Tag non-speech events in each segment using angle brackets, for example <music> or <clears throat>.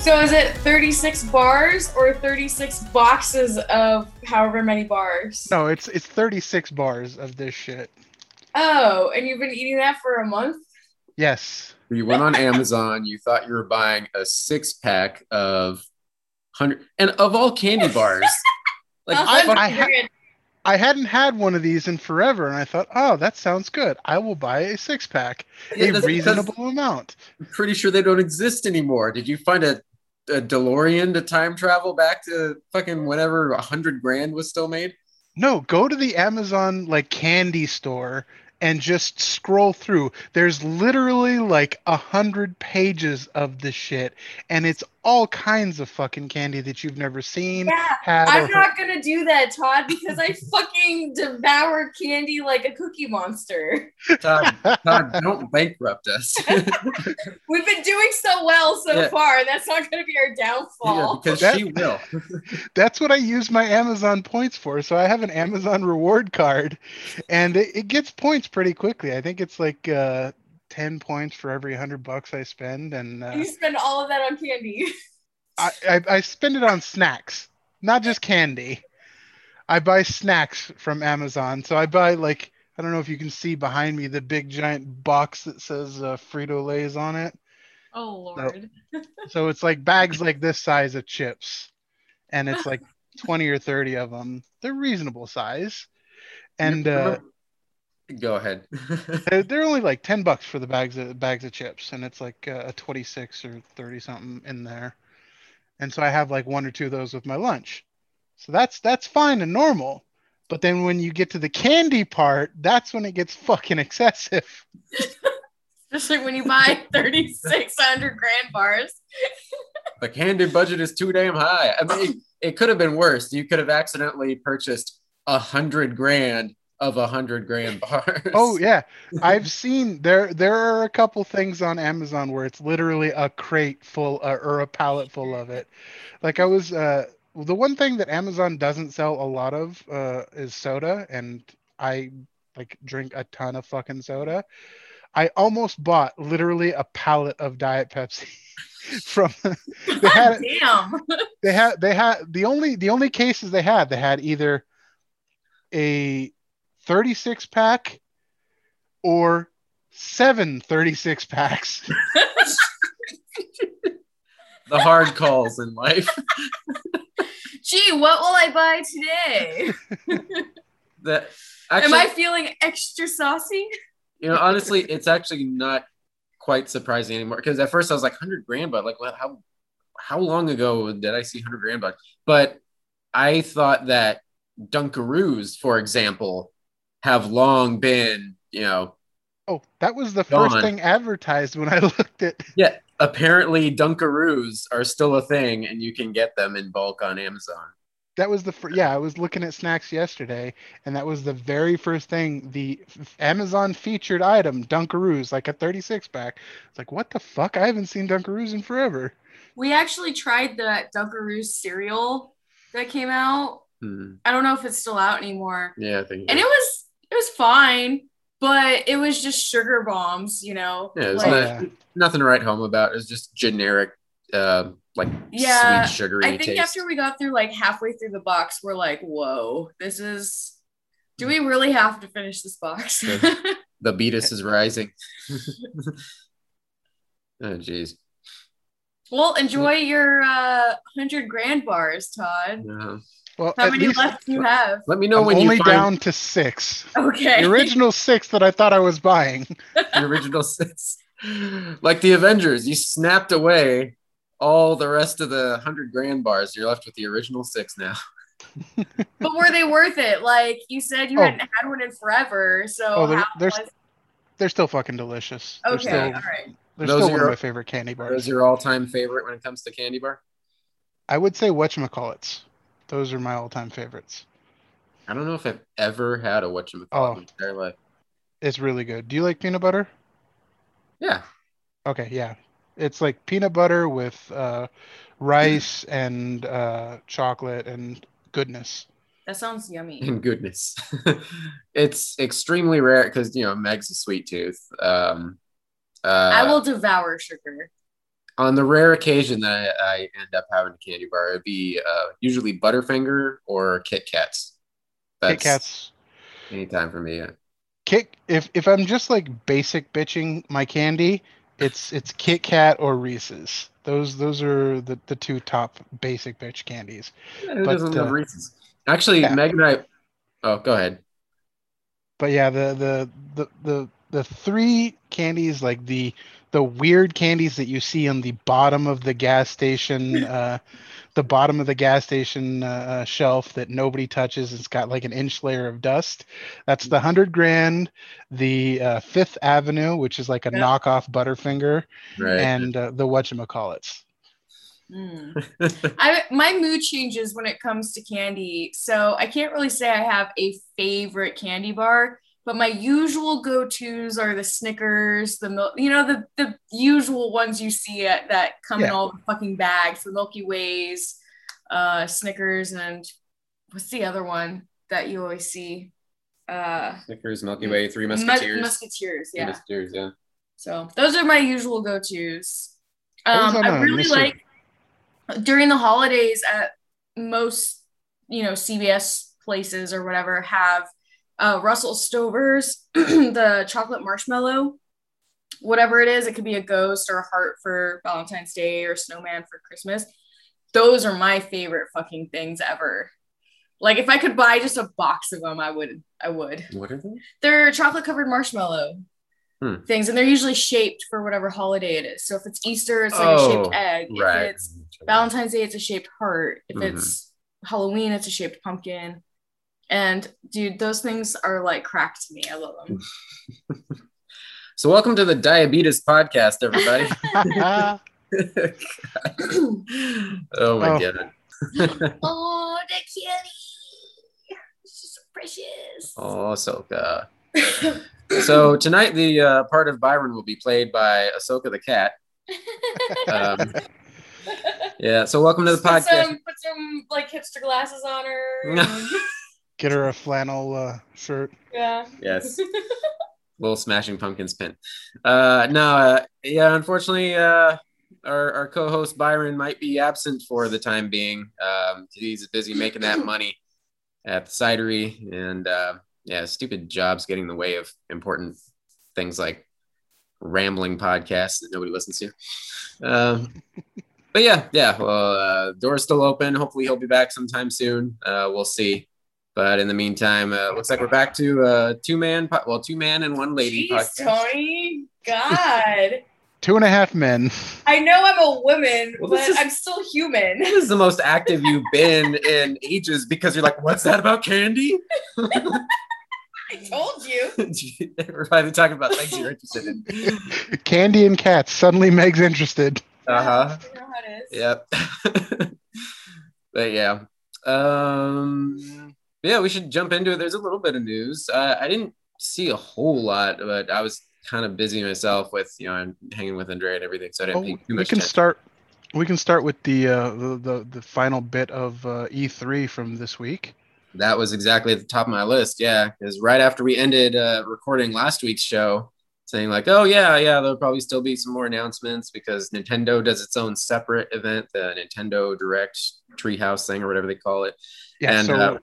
So is it 36 bars or 36 boxes of however many bars? No, it's it's 36 bars of this shit. Oh, and you've been eating that for a month? Yes. You went on Amazon, you thought you were buying a six pack of hundred and of all candy bars. <laughs> like A I- hundred I ha- I hadn't had one of these in forever, and I thought, oh, that sounds good. I will buy a six pack, Yeah, a reasonable amount. I'm pretty sure they don't exist anymore. Did you find a, a DeLorean to time travel back to fucking whenever a hundred grand was still made? No, go to the Amazon like candy store and just scroll through. There's literally like a hundred pages of this shit, and it's all kinds of fucking candy that you've never seen, Yeah, had, I'm heard- not gonna do that, Todd, because I fucking devour candy like a cookie monster. Todd, <laughs> Todd, don't bankrupt us. <laughs> We've been doing so well so Yeah. far. That's not gonna be our yeah, downfall. because That- she will. <laughs> That's what I use my Amazon points for. So I have an Amazon reward card, and it, it gets points pretty quickly. I think it's like uh, ten points for every hundred bucks I spend, and uh, you spend all of that on candy. I, I I spend it on snacks, not just candy. I buy snacks from Amazon. So I buy like I don't know if you can see behind me the big giant box that says uh, Frito Lay's on it. Oh Lord. So it's like bags like this size of chips, and it's <laughs> like twenty or thirty of them. They're reasonable size, and uh, Go ahead. they're, they're only like ten bucks for the bags of bags of chips, and it's like uh, a twenty six or thirty something in there. And so I have like one or two of those with my lunch. So that's that's fine and normal. But then when you get to the candy part, that's when it gets fucking excessive. Especially when you buy 3,600 grand bars. the candy budget is too damn high. I mean, it, it could have been worse. You could have accidentally purchased a hundred grand of a hundred grand <laughs> bars. Oh yeah, I've <laughs> seen there. There are a couple things on Amazon where it's literally a crate full uh, or a pallet full of it. Like I was, uh, the one thing that Amazon doesn't sell a lot of uh, is soda, and I like drink a ton of fucking soda. I almost bought literally a pallet of Diet Pepsi <laughs> from. they had Damn. they had they had the only the only cases they had they had either a 36 pack or seven 36 packs the hard calls in life. Gee, what will I buy today? That Am I feeling extra saucy? you know, honestly, it's actually not quite surprising anymore. Because at first I was like, hundred grand, but like, well, how how long ago did I see hundred grand? But but I thought that Dunkaroos, for example, have long been, you know, oh that was the first thing advertised when i <laughs> looked at yeah. Apparently, Dunkaroos are still a thing, and you can get them in bulk on Amazon. that was the fir- yeah i was looking at snacks yesterday and that was the very first thing the f- amazon featured item dunkaroos like a 36 pack it's like what the fuck i haven't seen dunkaroos in forever We actually tried the Dunkaroos cereal that came out. Hmm. I don't know if it's still out anymore. Yeah, I think. And it was it was fine, but it was just sugar bombs, you know. Yeah, Like, not- not, nothing to write home about. It's just generic, uh, like Yeah, sweet sugary I think taste. after we got through like halfway through the box, we're like, whoa, this is do we really have to finish this box? the <laughs> beatus is rising. <laughs> oh, jeez. well, enjoy your uh hundred grand bars, Todd. Well How many left do you have? let me know I'm when only you find down to six Okay. the original six that i thought i was buying <laughs> the original six. Like the Avengers, you snapped away all the rest of the hundred grand bars. You're left with the original six now. <laughs> But were they worth it? Like you said, you Oh. hadn't had one in forever. So Oh, they're- how they're was they're still fucking delicious they're okay? still, all right. they're Those still are one of my favorite candy What bars is your all-time favorite when it comes to candy bar? I would say whatchamacallits. Those are my all-time favorites. I don't know if I've ever had a whatchamacallit Oh. in my entire life. It's really good. Do you like peanut butter? Yeah. Okay, yeah. It's like peanut butter with uh, rice <clears throat> and uh, chocolate and goodness. That sounds yummy. And goodness. <laughs> it's extremely rare because you know Meg's a sweet tooth. Um uh I will devour sugar. On the rare occasion that I, I end up having a candy bar, it'd be uh, usually Butterfinger or Kit Kats. Kit Kats. Anytime for me. Yeah. Kit. If if I'm just like basic bitching my candy, it's it's Kit Kat or Reese's. Those those are the, the two top basic bitch candies. Yeah, who But, doesn't love uh, Reese's? Actually, yeah. Meg and I. Oh, go ahead. But yeah, the the the the the three candies like the the weird candies that you see on the bottom of the gas station <laughs> uh the bottom of the gas station uh, uh, shelf that nobody touches it's got like an inch layer of dust that's the 100 grand the uh, fifth avenue which is like a Yep. knockoff butterfinger Right. and uh, the whatchamacallits Mm. <laughs> I my mood changes when it comes to candy. So I can't really say I have a favorite candy bar, but my usual go-tos are the Snickers, the milk, you know, the the usual ones you see at, that come in all the fucking bags, the Milky Ways, uh, Snickers, and what's the other one that you always see? Uh, Snickers, Milky Way, Three Mus- Musketeers. Musketeers, Three yeah. Musketeers, yeah. So those are my usual go-tos. I Um, on I a really Mr. like during the holidays at most, you know, CVS places or whatever have uh, Russell Stover's <clears throat> the chocolate marshmallow, whatever it is. It could be a ghost or a heart for Valentine's Day or snowman for Christmas. Those are my favorite fucking things ever. Like if I could buy just a box of them, I would. I would. What are they? They're chocolate covered marshmallow Hmm. things, and they're usually shaped for whatever holiday it is. So if it's Easter, it's like Oh, a shaped egg. Right. If it's Valentine's Day, it's a shaped heart. If Mhm. it's Halloween, it's a shaped pumpkin. And dude, those things are like crack to me. I love them. <laughs> So, welcome to the Diabetes Podcast, everybody. <laughs> <laughs> oh my Oh. god. oh, the kitty. It's just so precious. Oh, Ahsoka. So tonight, the uh, part of Byron will be played by Ahsoka the cat. Um, yeah. So welcome to the put podcast. some, put some like hipster glasses on her. And- get her a flannel uh, shirt yeah. Yes. <laughs> Little Smashing Pumpkins pin. Uh, no, uh, yeah. Unfortunately, uh, our, our co-host Byron might be absent for the time being. Um, he's busy making that money at the cidery, and uh, yeah, stupid jobs getting in the way of important things like rambling podcasts that nobody listens to. Um, but yeah, yeah. Well, uh, door's still open. Hopefully, he'll be back sometime soon. Uh, we'll see. But in the meantime, uh, looks like we're back to uh, two man, po- well, two man and one lady Jeez, podcast. Tony. God. <laughs> two and a half men I know I'm a woman, Well, but is- I'm still human. This is the most active you've <laughs> been in ages because you're like, what's that about candy? <laughs> I told you. we're finally talking about things you're interested in. candy and cats suddenly meg's interested Uh huh. You know how it is. Yep. but yeah. Um, yeah, we should jump into it. There's a little bit of news. Uh, I didn't see a whole lot, but I was kind of busy myself with, you know, I'm hanging with Andrea and everything. So I didn't Oh, pay too we can attention. start. We can start with the uh, the, the the final bit of uh, E3 from this week. That was exactly at the top of my list. Yeah, because right after we ended uh, recording last week's show, saying like, "Oh yeah, yeah, there'll probably still be some more announcements because Nintendo does its own separate event, the Nintendo Direct Treehouse thing or whatever they call it." Yeah, And, so uh,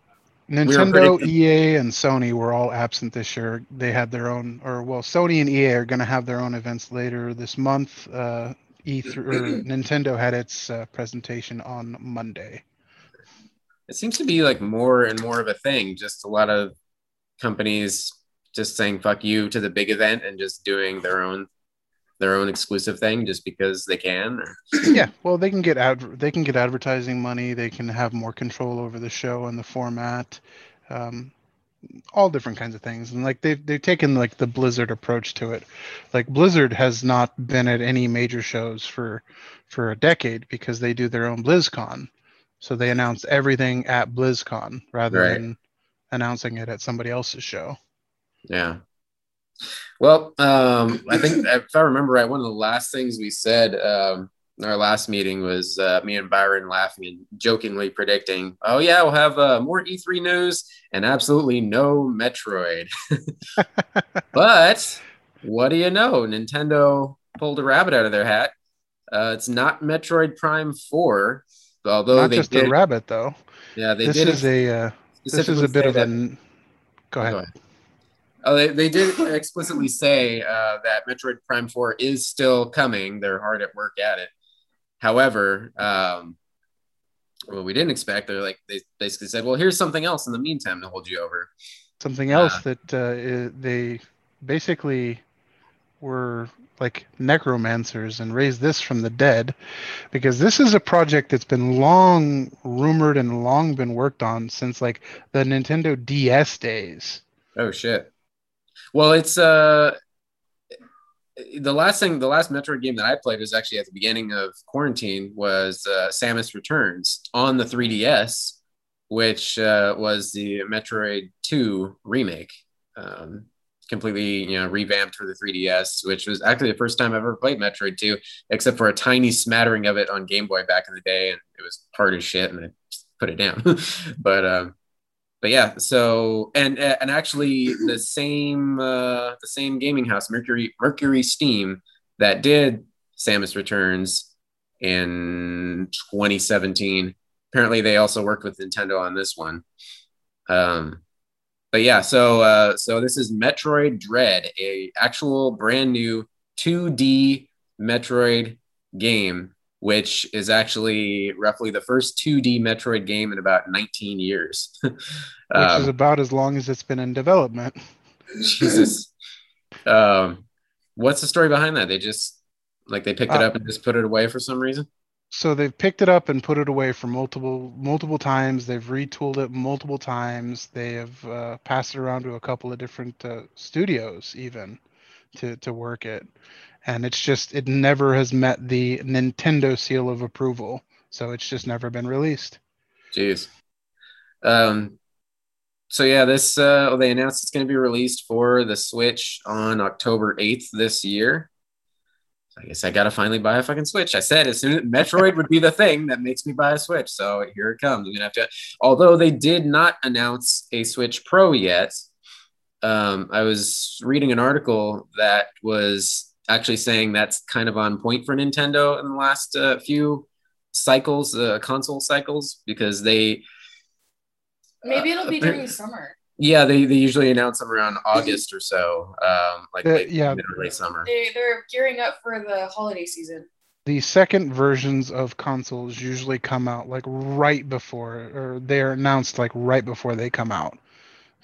Nintendo, pretty- EA, and Sony were all absent this year. They had their own, or well, Sony and EA are going to have their own events later this month. Uh, E3 or <clears throat> Nintendo had its uh, presentation on Monday. It seems to be like more and more of a thing. Just a lot of companies just saying "fuck you" to the big event and just doing their own their own exclusive thing just because they can. yeah, well, they can get ad- they can get advertising money. They can have more control over the show and the format, um, all different kinds of things. And like they've they've taken like the Blizzard approach to it. Like Blizzard has not been at any major shows for for a decade because they do their own BlizzCon, so they announce everything at BlizzCon rather Right. than announcing it at somebody else's show. Yeah. Well, um, I think if I remember right, one of the last things we said um, in our last meeting was uh, me and Byron laughing and jokingly predicting, "Oh yeah, we'll have uh, more E3 news and absolutely no Metroid." <laughs> but what do you know? Nintendo pulled a rabbit out of their hat Uh, it's not Metroid Prime Four, although Not they just did. a rabbit though. yeah, they This did is a uh, this is a specifically bit of a. Go ahead. Go ahead. Oh, they, they did explicitly say uh, that Metroid Prime 4 is still coming. They're hard at work at it. However, um, what we didn't expect, they're like, they basically said, well, here's something else in the meantime to hold you over. Something else Uh, that uh, they basically were like necromancers and raised this from the dead because this is a project that's been long rumored and long been worked on since like the Nintendo DS days. Oh, shit. Well, it's uh, the last thing, the last Metroid game that I played was actually at the beginning of quarantine was uh, Samus Returns on the 3DS, which uh, was the Metroid 2 remake. Um, completely, you know, revamped for the 3DS, which was actually the first time I ever played Metroid 2, except for a tiny smattering of it on Game Boy back in the day, and it was hard as shit, and I put it down. <laughs> but um, but yeah, so and and actually the same uh, the same gaming house, Mercury MercurySteam, that did Samus Returns in 2017. Apparently, they also worked with Nintendo on this one. Um, but yeah, so uh, so this is Metroid Dread, a actual brand new 2D Metroid game, which is actually roughly the first 2D Metroid game in about 19 years. <laughs> Which Um, is about as long as it's been in development. Jesus. <laughs> Um, what's the story behind that? They just like they picked it Uh, up and just put it away for some reason. So they've picked it up and put it away for multiple multiple times. They've retooled it multiple times. They have uh, passed it around to a couple of different uh, studios even to to work it, and it's just it never has met the Nintendo seal of approval. So it's just never been released. Jeez. Um, so yeah, this uh, they announced it's going to be released for the Switch on October eighth this year. So I guess I got to finally buy a fucking Switch. I said as soon as Metroid would be the thing that makes me buy a Switch. So here it comes. I'm gonna have to. Although they did not announce a Switch Pro yet, um, I was reading an article that was actually saying that's kind of on point for Nintendo in the last uh, few cycles, uh, console cycles, because they Maybe it'll be Uh, during the summer. yeah, they, they usually announce them around August or so, um, like Uh, late, yeah. mid or late summer. They they're gearing up for the holiday season. The second versions of consoles usually come out like right before, or they're announced like right before they come out.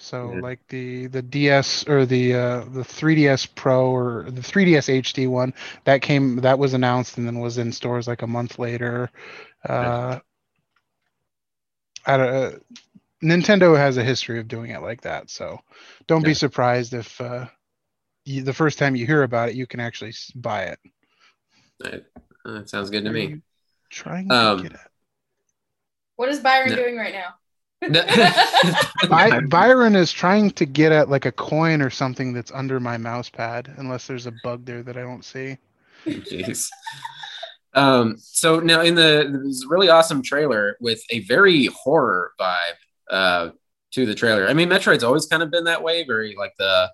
So Yeah. like the the DS or the uh, the 3DS Pro or the 3DS HD one that came that was announced and then was in stores like a month later. Uh, I don't, uh, Nintendo has a history of doing it like that, so don't be surprised if uh, you, the first time you hear about it, you can actually buy it. That, that sounds good to Are me. you Trying Um, to get it. What is Byron No. doing right now? By- <laughs> Byron is trying to get at like a coin or something that's under my mouse pad, unless there's a bug there that I don't see. Jeez. Um, so now in the this really awesome trailer with a very horror vibe uh, to the trailer. I mean, Metroid's always kind of been that way, very like the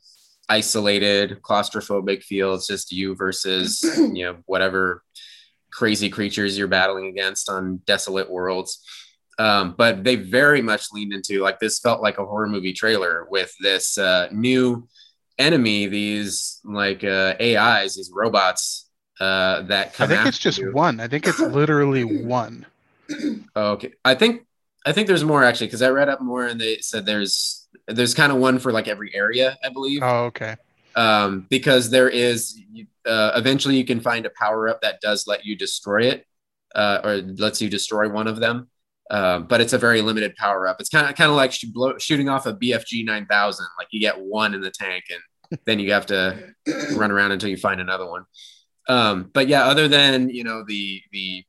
isolated, claustrophobic feel. It's just you versus you know whatever crazy creatures you're battling against on desolate worlds. Um, but they very much leaned into like this felt like a horror movie trailer with this uh, new enemy, these like uh, AIs, these robots uh, that I come. think it's just you. one. I think it's literally one. Oh, okay. I think I think there's more actually because I read up more and they said there's there's kind of one for like every area, I believe. Oh, okay. Um, because there is uh, eventually you can find a power up that does let you destroy it, uh, or lets you destroy one of them. Um, but it's a very limited power up. It's kind of kind of like sh- blow, shooting off a BFG 9000. Like you get one in the tank, and <laughs> then you have to run around until you find another one. Um, but yeah, other than you know the the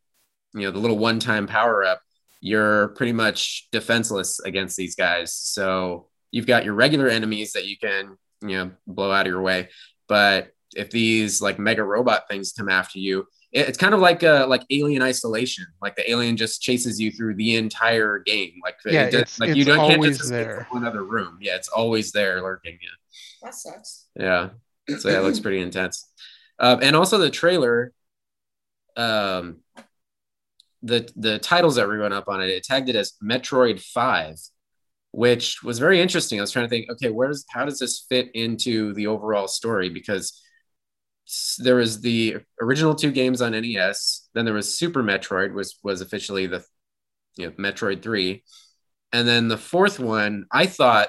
you know the little one time power up, you're pretty much defenseless against these guys. So you've got your regular enemies that you can you know blow out of your way, but if these like mega robot things come after you, it's kind of like uh like alien isolation. Like the alien just chases you through the entire game. Like it Yeah, does- it's- like it's you don't can't always just escape there. from another room. Yeah, it's always there lurking. Yeah. That sucks. Yeah. So yeah, it looks pretty intense. Um, and also the trailer um, the the titles that were going up on it, it tagged it as Metroid Five, which was very interesting. I was trying to think, okay, where's how does this fit into the overall story? Because there was the original two games on NES, then there was Super Metroid, which was officially the you know Metroid Three, and then the fourth one I thought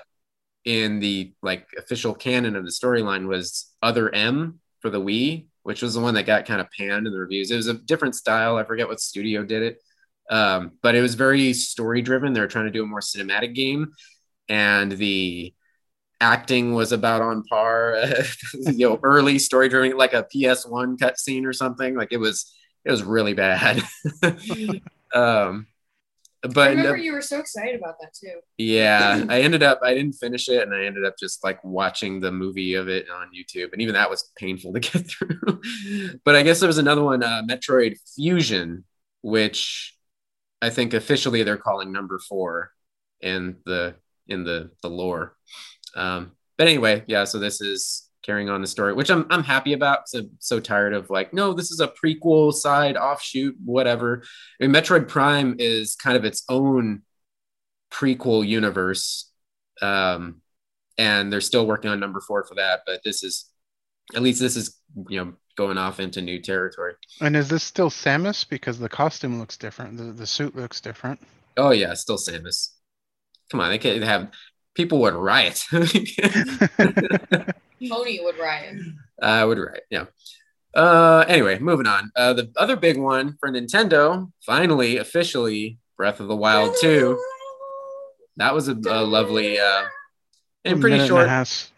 in the like official canon of the storyline was Other M for the Wii, which was the one that got kind of panned in the reviews. It was a different style. I forget what studio did it. Um, but it was very story driven. They were trying to do a more cinematic game, and the acting was about on par. <laughs> you know, early story driven, like a PS1 cutscene or something. Like it was, it was really bad. <laughs> um, but I remember you were so excited about that too. Yeah, <clears throat> I ended up I didn't finish it, and I ended up just like watching the movie of it on YouTube, and even that was painful to <laughs> get through. but I guess there was another one, uh, Metroid Fusion, which I think officially they're calling number four in the in the the lore. Um, but anyway, yeah. So this is carrying on the story, which I'm I'm happy about. So so tired of like, no, this is a prequel side offshoot, whatever. I mean, Metroid Prime is kind of its own prequel universe, um, and they're still working on number four for that. But this is at least this is you know going off into new territory. And is this still Samus? Because the costume looks different. The the suit looks different. Oh yeah, still Samus. Come on, they can't have people would riot. <laughs> Tony would riot. I would riot. Yeah. Uh, anyway, moving on. Uh, the other big one for Nintendo, finally, officially, Breath of the Wild 2. That was a, a lovely uh, and pretty minute short And a half,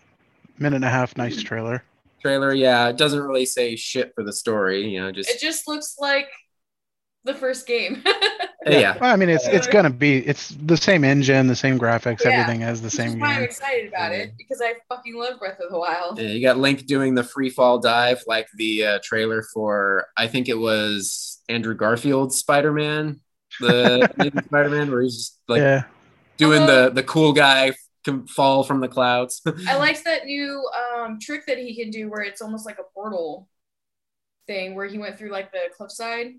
minute and a half, nice trailer. trailer. Yeah, it doesn't really say shit for the story. You know, just It just looks like the first game. <laughs> yeah. Well, I mean, it's it's gonna be it's the same engine, the same graphics, Yeah. everything has the Which is same why I'm excited about it because I fucking love Breath of the Wild. Yeah, you got Link doing the free fall dive, like the uh, trailer for I think it was Andrew Garfield's Spider Man, the <laughs> Spider Man, where he's just like yeah, doing the the cool guy can fall from the clouds. <laughs> I liked that new um, trick that he can do where it's almost like a portal thing where he went through like the cliffside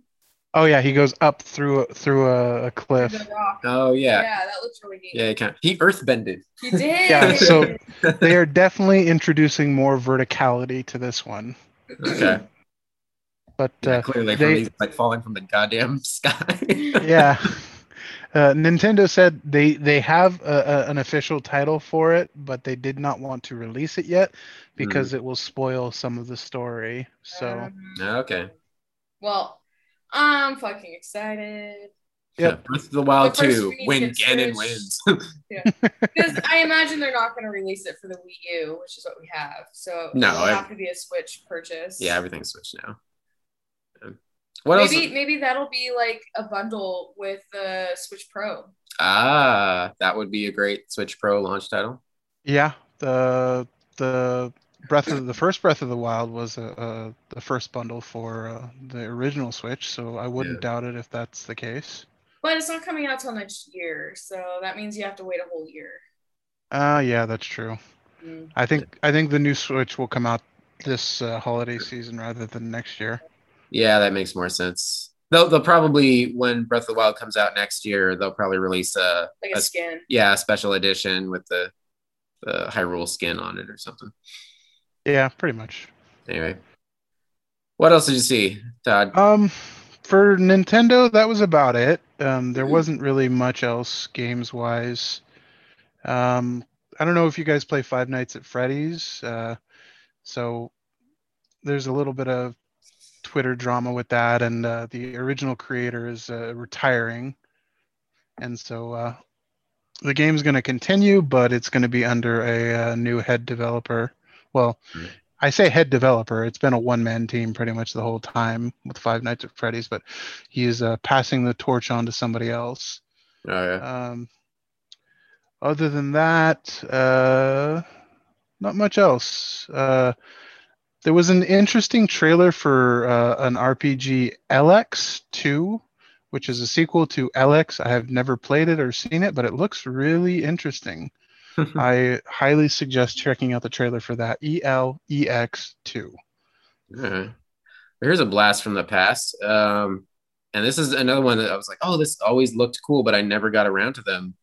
oh yeah, he goes up through through a, a cliff. the oh Yeah. yeah, that looks really neat. yeah, he can. He earthbended. He did. <laughs> Yeah, so- <laughs> They are definitely introducing more verticality to this one, Okay, but yeah, uh, clearly they- from he's like falling from the goddamn <laughs> sky. yeah. Uh, Nintendo said they they have a, a, an official title for it, but they did not want to release it yet because Hmm. it will spoil some of the story. So Um, okay. well, I'm fucking excited Yeah, Breath of the Wild But first 2 when to Ganon Switch. wins. because <laughs> I imagine they're not going to release it for the Wii U, which is what we have. So No, it'll I- have to be a Switch purchase. yeah, everything's switched now. What maybe else? maybe that'll be like a bundle with the Switch Pro. Ah, that would be a great Switch Pro launch title. yeah, the the Breath of the first Breath of the Wild was a, a the first bundle for uh, the original Switch, so I wouldn't Yeah. doubt it if that's the case. But it's not coming out till next year, so that means you have to wait a whole year. Uh yeah, that's true. Mm. I think I think the new Switch will come out this uh, holiday season rather than next year. Yeah, that makes more sense. They'll, they'll probably when Breath of the Wild comes out next year, they'll probably release a, Like a a skin. yeah a special edition with the the Hyrule skin on it or something. Yeah, pretty much. Anyway, what else did you see, Todd? Um, for Nintendo, that was about it. Um, there Mhm. wasn't really much else games wise. Um, I don't know if you guys play Five Nights at Freddy's. Uh, so there's a little bit of Twitter drama with that, and uh, the original creator is uh, retiring, and so uh, the game's going to continue, but it's going to be under a, uh new head developer. Well. I say head developer. It's been a one-man team pretty much the whole time with Five Nights at Freddy's, but he's uh, passing the torch on to somebody else. Oh yeah, Um, other than that, uh, not much else. Uh, there was an interesting trailer for uh, an RPG ELEX 2, which is a sequel to ELEX. I have never played it or seen it, but it looks really interesting. I <laughs> highly suggest checking out the trailer for that. E L E X 2. Uh-huh. here's a blast from the past. Um, and this is another one that I was like, oh, this always looked cool, but I never got around to them.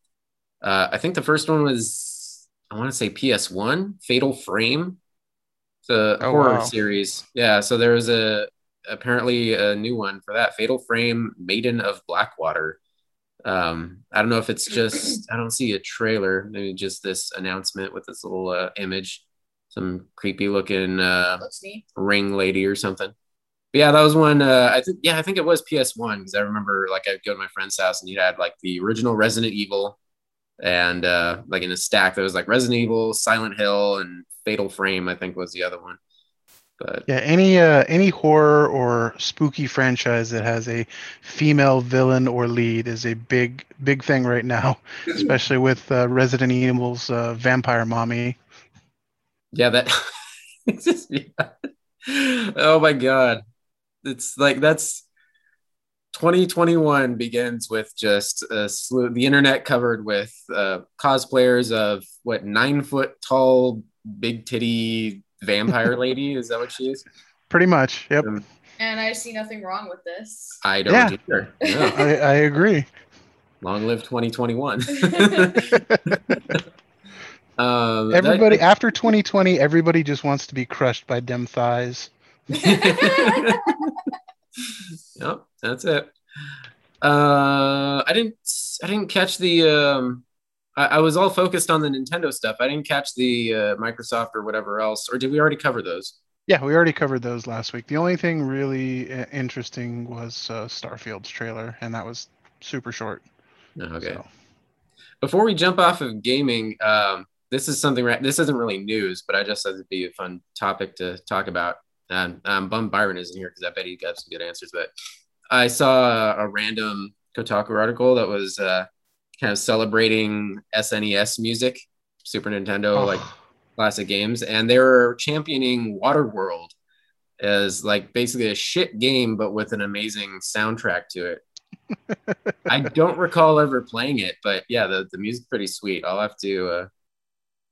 Uh, I think the first one was, I want to say PS1, Fatal Frame, the Oh, horror wow. series. Yeah, so there was a apparently a new one for that Fatal Frame, Maiden of Blackwater. Um, I don't know if it's just I don't see a trailer, maybe just this announcement with this little uh, image, some creepy looking uh, ring lady or something. But yeah, that was one. Uh, I think yeah, I think it was PS One because I remember like I'd go to my friend's house and he'd had like the original Resident Evil, and uh, like in a stack there was like Resident Evil, Silent Hill, and Fatal Frame. I think was the other one. But Yeah, any uh, any horror or spooky franchise that has a female villain or lead is a big big thing right now, <laughs> especially with uh, Resident Evil's uh, vampire mommy. yeah, that. <laughs> it's just, yeah. Oh my god, it's like that's. 2021 begins with just slew, the internet covered with uh, cosplayers of what nine foot tall, big titty vampire lady. Is that what she is? Pretty much. Yep. Um, And I see nothing wrong with this. I don't Yeah. either. No. <laughs> I, I agree. Long live 2021. <laughs> <laughs> um, that- Everybody after 2020, everybody just wants to be crushed by dem thighs. yep, that's it. Uh, I didn't. I didn't catch the. Um, I, I was all focused on the Nintendo stuff. I didn't catch the uh, Microsoft or whatever else. Or did we already cover those? Yeah, we already covered those last week. The only thing really uh, interesting was uh, Starfield's trailer, and that was super short. Okay. So, Before we jump off of gaming, um, this is something. This isn't really news, but I just thought it'd be a fun topic to talk about. And I'm bummed Byron isn't here because I bet he got some good answers. But I saw a, a random Kotaku article that was uh, kind of celebrating SNES music, Super Nintendo, oh, like classic games, and they were championing Waterworld as like basically a shit game, but with an amazing soundtrack to it. <laughs> I don't recall ever playing it, but yeah, the, the music's pretty sweet. I'll have to. Uh,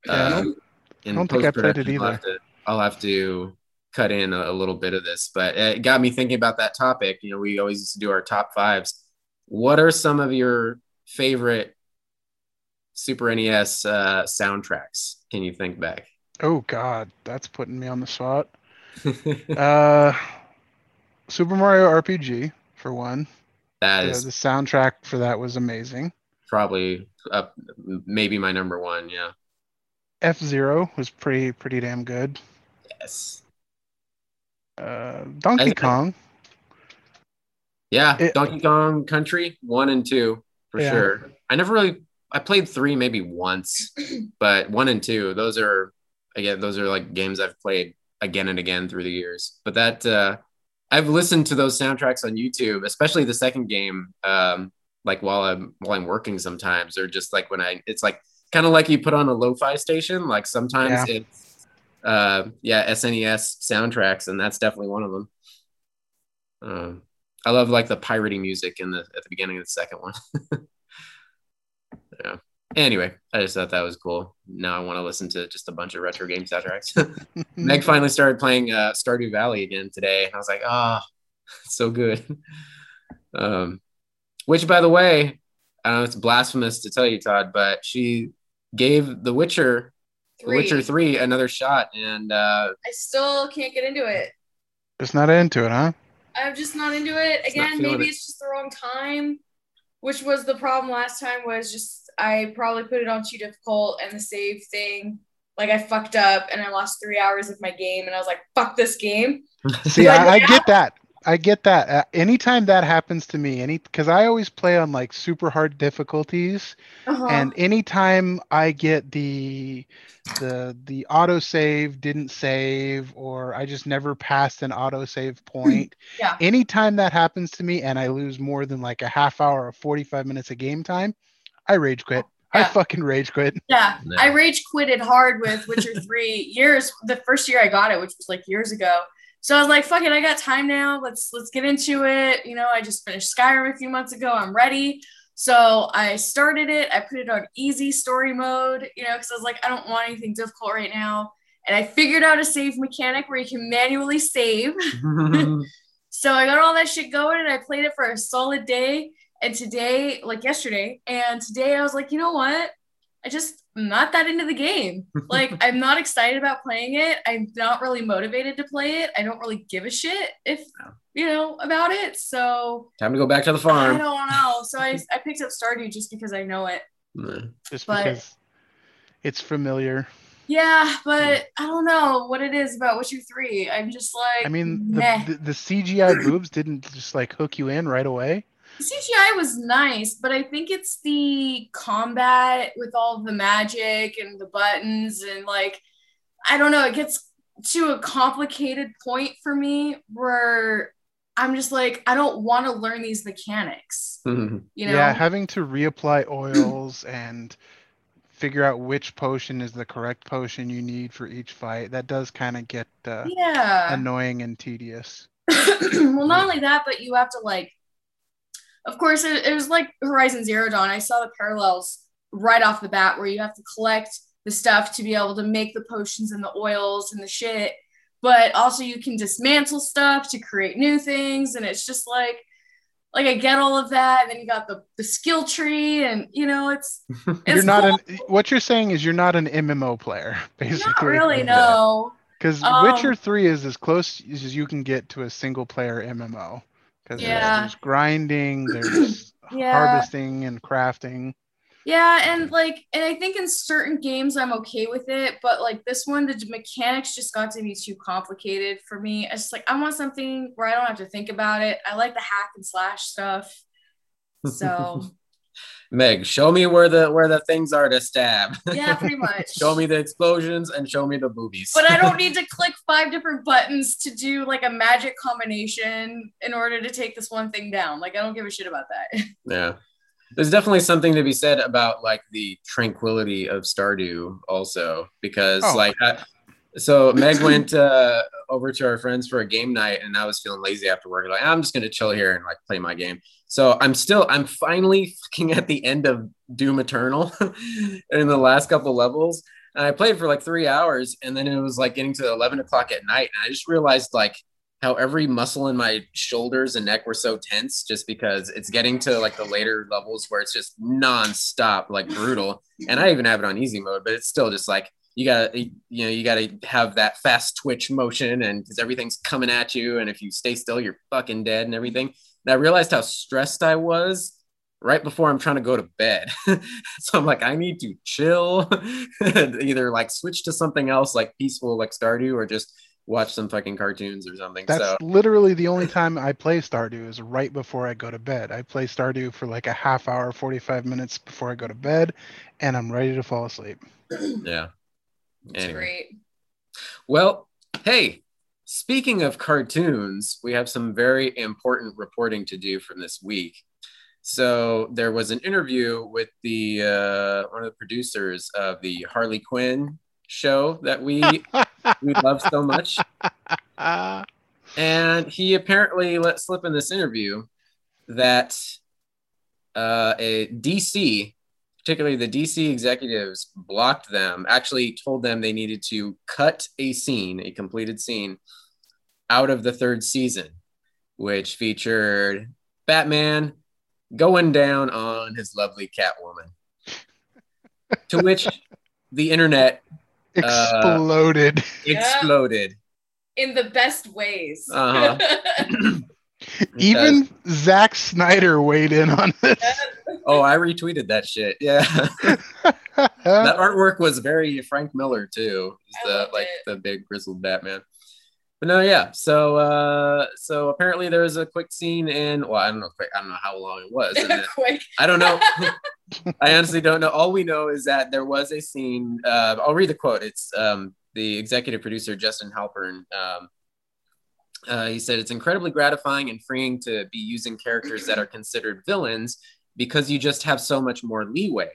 Yeah, I don't- um, in I don't think I played it post-production, I'll have to- I'll have to cut in a, a little bit of this, but it got me thinking about that topic. You know, we always used to do our top fives. What are some of your favorite Super NES uh, soundtracks? Can you think back? oh God, that's putting me on the spot. <laughs> Uh, Super Mario RPG for one. that The, is the soundtrack for that was amazing. probably up, maybe my number one. Yeah. F Zero was pretty pretty damn good. Yes. Uh, Donkey I- Kong. Yeah. It- Donkey Kong Country one and two for Yeah. sure. I never really. I played three maybe once, <clears throat> but one and two, those are again, those are like games I've played again and again through the years. But that uh, I've listened to those soundtracks on YouTube, especially the second game, um, like while I'm while I'm working sometimes, or just like when I, it's like kind of like you put on a lo-fi station. Like sometimes Yeah. it's uh, yeah SNES soundtracks, and that's definitely one of them. Um, I love like the piratey music in the at the beginning of the second one. <laughs> yeah. Anyway, I just thought that was cool. Now I want to listen to just a bunch of retro game soundtracks. <laughs> Meg <laughs> finally started playing uh, Stardew Valley again today, and I was like, ah, so good. Um, which, by the way, I don't know it's blasphemous to tell you, Todd, but she gave The Witcher, The Witcher Three, another shot, and uh, I still can't get into it. Just not into it, huh? I'm just not into it. Again, maybe it. it's just the wrong time, which was the problem last time. Was just I probably put it on too difficult, and the save thing, like I fucked up, and I lost three hours of my game, and I was like, "Fuck this game." <laughs> See, I, I get that. I get that. Uh, anytime that happens to me, any because I always play on like super hard difficulties, Uh-huh. and anytime I get the the the auto save didn't save, or I just never passed an auto save <clears throat> point. Yeah. Anytime that happens to me, and I lose more than like a half hour or forty five minutes of game time, I rage quit. I fucking rage quit. Yeah, No. I rage quitted hard with Witcher 3 years the first year I got it, which was like years ago. So I was like, fuck it, I got time now. Let's let's get into it. You know, I just finished Skyrim a few months ago. I'm ready. So I started it. I put it on easy story mode, you know, because I was like, I don't want anything difficult right now. and I figured out a save mechanic where you can manually save. <laughs> <laughs> so I got all that shit going and I played it for a solid day. And today, like yesterday, and today I was like, you know what? I just I'm not that into the game. Like <laughs> I'm not excited about playing it. I'm not really motivated to play it. I don't really give a shit if you know about it. So Time to go back to the farm. I don't know. So I I picked up Stardew just because I know it. Just But- because it's familiar. Yeah, but I don't know what it is about Witcher 3. I'm just like I mean, the, the, the CGI boobs didn't just like hook you in right away. CGI was nice, but I think it's the combat with all the magic and the buttons and like I don't know, it gets to a complicated point for me where I'm just like I don't want to learn these mechanics, you know? Yeah, having to reapply oils <clears throat> and figure out which potion is the correct potion you need for each fight. That does kind of get uh, yeah. annoying and tedious. <clears throat> well, not only that, but you have to like, of course, it, it was like Horizon Zero Dawn. I saw the parallels right off the bat where you have to collect the stuff to be able to make the potions and the oils and the shit. But also, you can dismantle stuff to create new things, and it's just like, like I get all of that, and then you got the the skill tree, and you know, it's <laughs> it's you're not cool. an. What you're saying is you're not an MMO player, <laughs> basically. not really no. Because Um, Witcher 3 is as close as you can get to a single player MMO. Because Yeah. there's grinding, there's <clears throat> Yeah. harvesting and crafting. Yeah, and like, and I think in certain games I'm okay with it, but like this one, the mechanics just got to be too complicated for me. It's just like I want something where I don't have to think about it. I like the hack and slash stuff. <laughs> So Meg, show me where the where the things are to stab. yeah, pretty <laughs> much. show me the explosions and show me the boobies. But I don't <laughs> need to click five different buttons to do like a magic combination in order to take this one thing down. Like I don't give a shit about that. <laughs> Yeah. There's definitely something to be said about like the tranquility of Stardew also because Oh. like I, so Meg went uh, over to our friends for a game night and I was feeling lazy after work like I'm just to chill here and like play my game. So I'm still I'm finally fucking at the end of Doom Eternal <laughs> in the last couple levels and I played for like 3 hours and then it was like getting to 11 o'clock at night and I just realized like how every muscle in my shoulders and neck were so tense just because it's getting to like the later levels where it's just nonstop, like brutal. And I even have it on easy mode, but it's still just like you gotta, you know, you gotta have that fast twitch motion and because everything's coming at you. And if you stay still, you're fucking dead and everything. And I realized how stressed I was right before I'm trying to go to bed. <laughs> so I'm like, I need to chill, either like switch to something else like peaceful, like Stardew, or just watch some fucking cartoons or something. That's so literally the only time I play Stardew is right before I go to bed. I play Stardew for like a half hour, 45 minutes before I go to bed, and I'm ready to fall asleep. yeah. It's Anyway. great. Well, hey, speaking of cartoons, we have some very important reporting to do from this week. So there was an interview with the uh, one of the producers of the Harley Quinn show that we <laughs> we love so much, and he apparently let slip in this interview that uh, a DC, particularly the DC executives, blocked them. Actually, told them they needed to cut a scene, a completed scene, out of the third season, which featured Batman going down on his lovely Catwoman. to which the internet <laughs> exploded. Yeah. exploded. In the best ways. Uh-huh. <laughs> <clears throat> Even Zack Snyder weighed in on this. Oh, I retweeted that shit. Yeah. <laughs> that artwork was very Frank Miller too. The like it. the big grizzled Batman. But no, yeah. So uh so apparently there was a quick scene in well, I don't know quick, I don't know how long it was. <laughs> and Quick. I don't know. <laughs> I honestly don't know. All we know is that there was a scene. Uh, I'll read the quote. It's um, the executive producer Justin Halpern. Um, uh, he said it's incredibly gratifying and freeing to be using characters that are considered villains because you just have so much more leeway.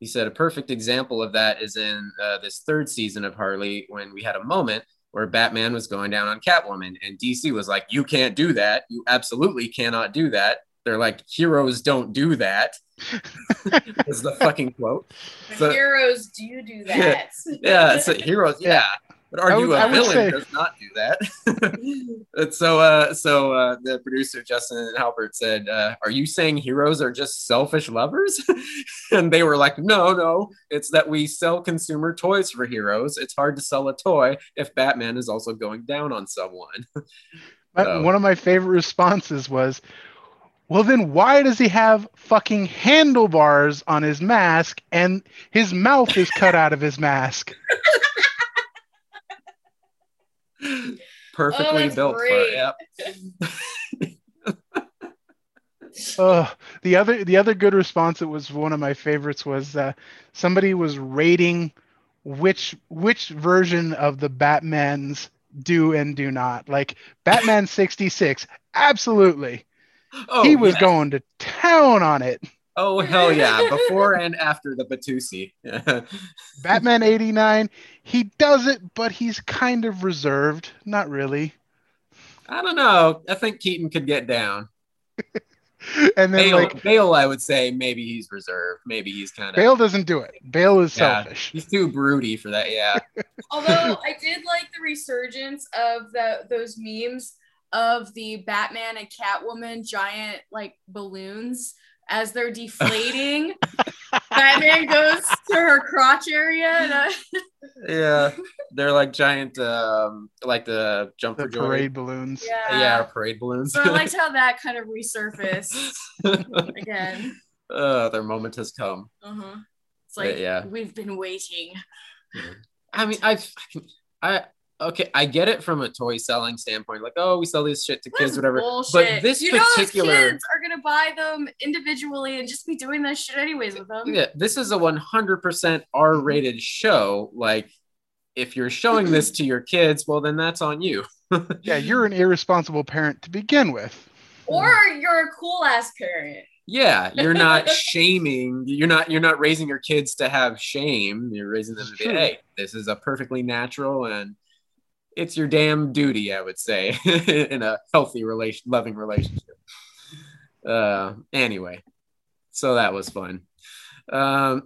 He said a perfect example of that is in uh, this third season of Harley when we had a moment where Batman was going down on Catwoman and DC was like, "You can't do that. You absolutely cannot do that." They're like, "Heroes don't do that." <laughs> is the fucking quote. So- heroes do do that. <laughs> Yeah, so heroes, <laughs> yeah. But argue would- a villain say- does not do that. <laughs> So, uh, so uh, the producer Justin Halpern said, uh, "Are you saying heroes are just selfish lovers?" <laughs> and they were like, "No, no. It's that we sell consumer toys for heroes. It's hard to sell a toy if Batman is also going down on someone." <laughs> So- One of my favorite responses was, "Well, then why does he have fucking handlebars on his mask and his mouth is cut out of his mask?" Perfectly that's built great. for. Yep. Uh, the other the other good response that was one of my favorites was uh, somebody was rating which which version of the Batman's do and do not. Like Batman 66, absolutely. Oh, he was yeah. going to town on it. Oh <laughs> hell yeah! Before and after the Batusi. <laughs> Batman 89, he does it, but he's kind of reserved. Not really. I don't know. I think Keaton could get down. <laughs> And then Bale, like Bale, I would say maybe he's reserved. Maybe he's kind of Bale doesn't do it. Bale is Yeah. selfish. he's too broody for that. Yeah. Although I did like the resurgence of the those memes of the Batman and Catwoman giant like balloons as they're deflating. Batman goes to her crotch area and uh, yeah. They're like giant, um, like the jump The for joy. parade balloons. yeah. Yeah, parade balloons. So I liked <laughs> how that kind of resurfaced <laughs> again. uh, their moment has come. Uh-huh. It's like Yeah. we've been waiting. I mean, I've, I, okay, I get it from a toy selling standpoint. Like, oh, we sell this shit to kids, whatever. Bullshit. But this you know particular- those kids are gonna buy them individually and just be doing that shit anyways with them. Yeah, this is a 100% R-rated show. Like, if you're showing this to your kids, well, then that's on you. <laughs> Yeah, you're an irresponsible parent to begin with. Or you're a cool ass parent. Yeah, you're not <laughs> shaming. You're not. You're not raising your kids to have shame. You're raising them to be, True. hey, this is a perfectly natural and it's your damn duty. I would say <laughs> in a healthy relation, loving relationship. Uh, anyway, so that was fun. Um,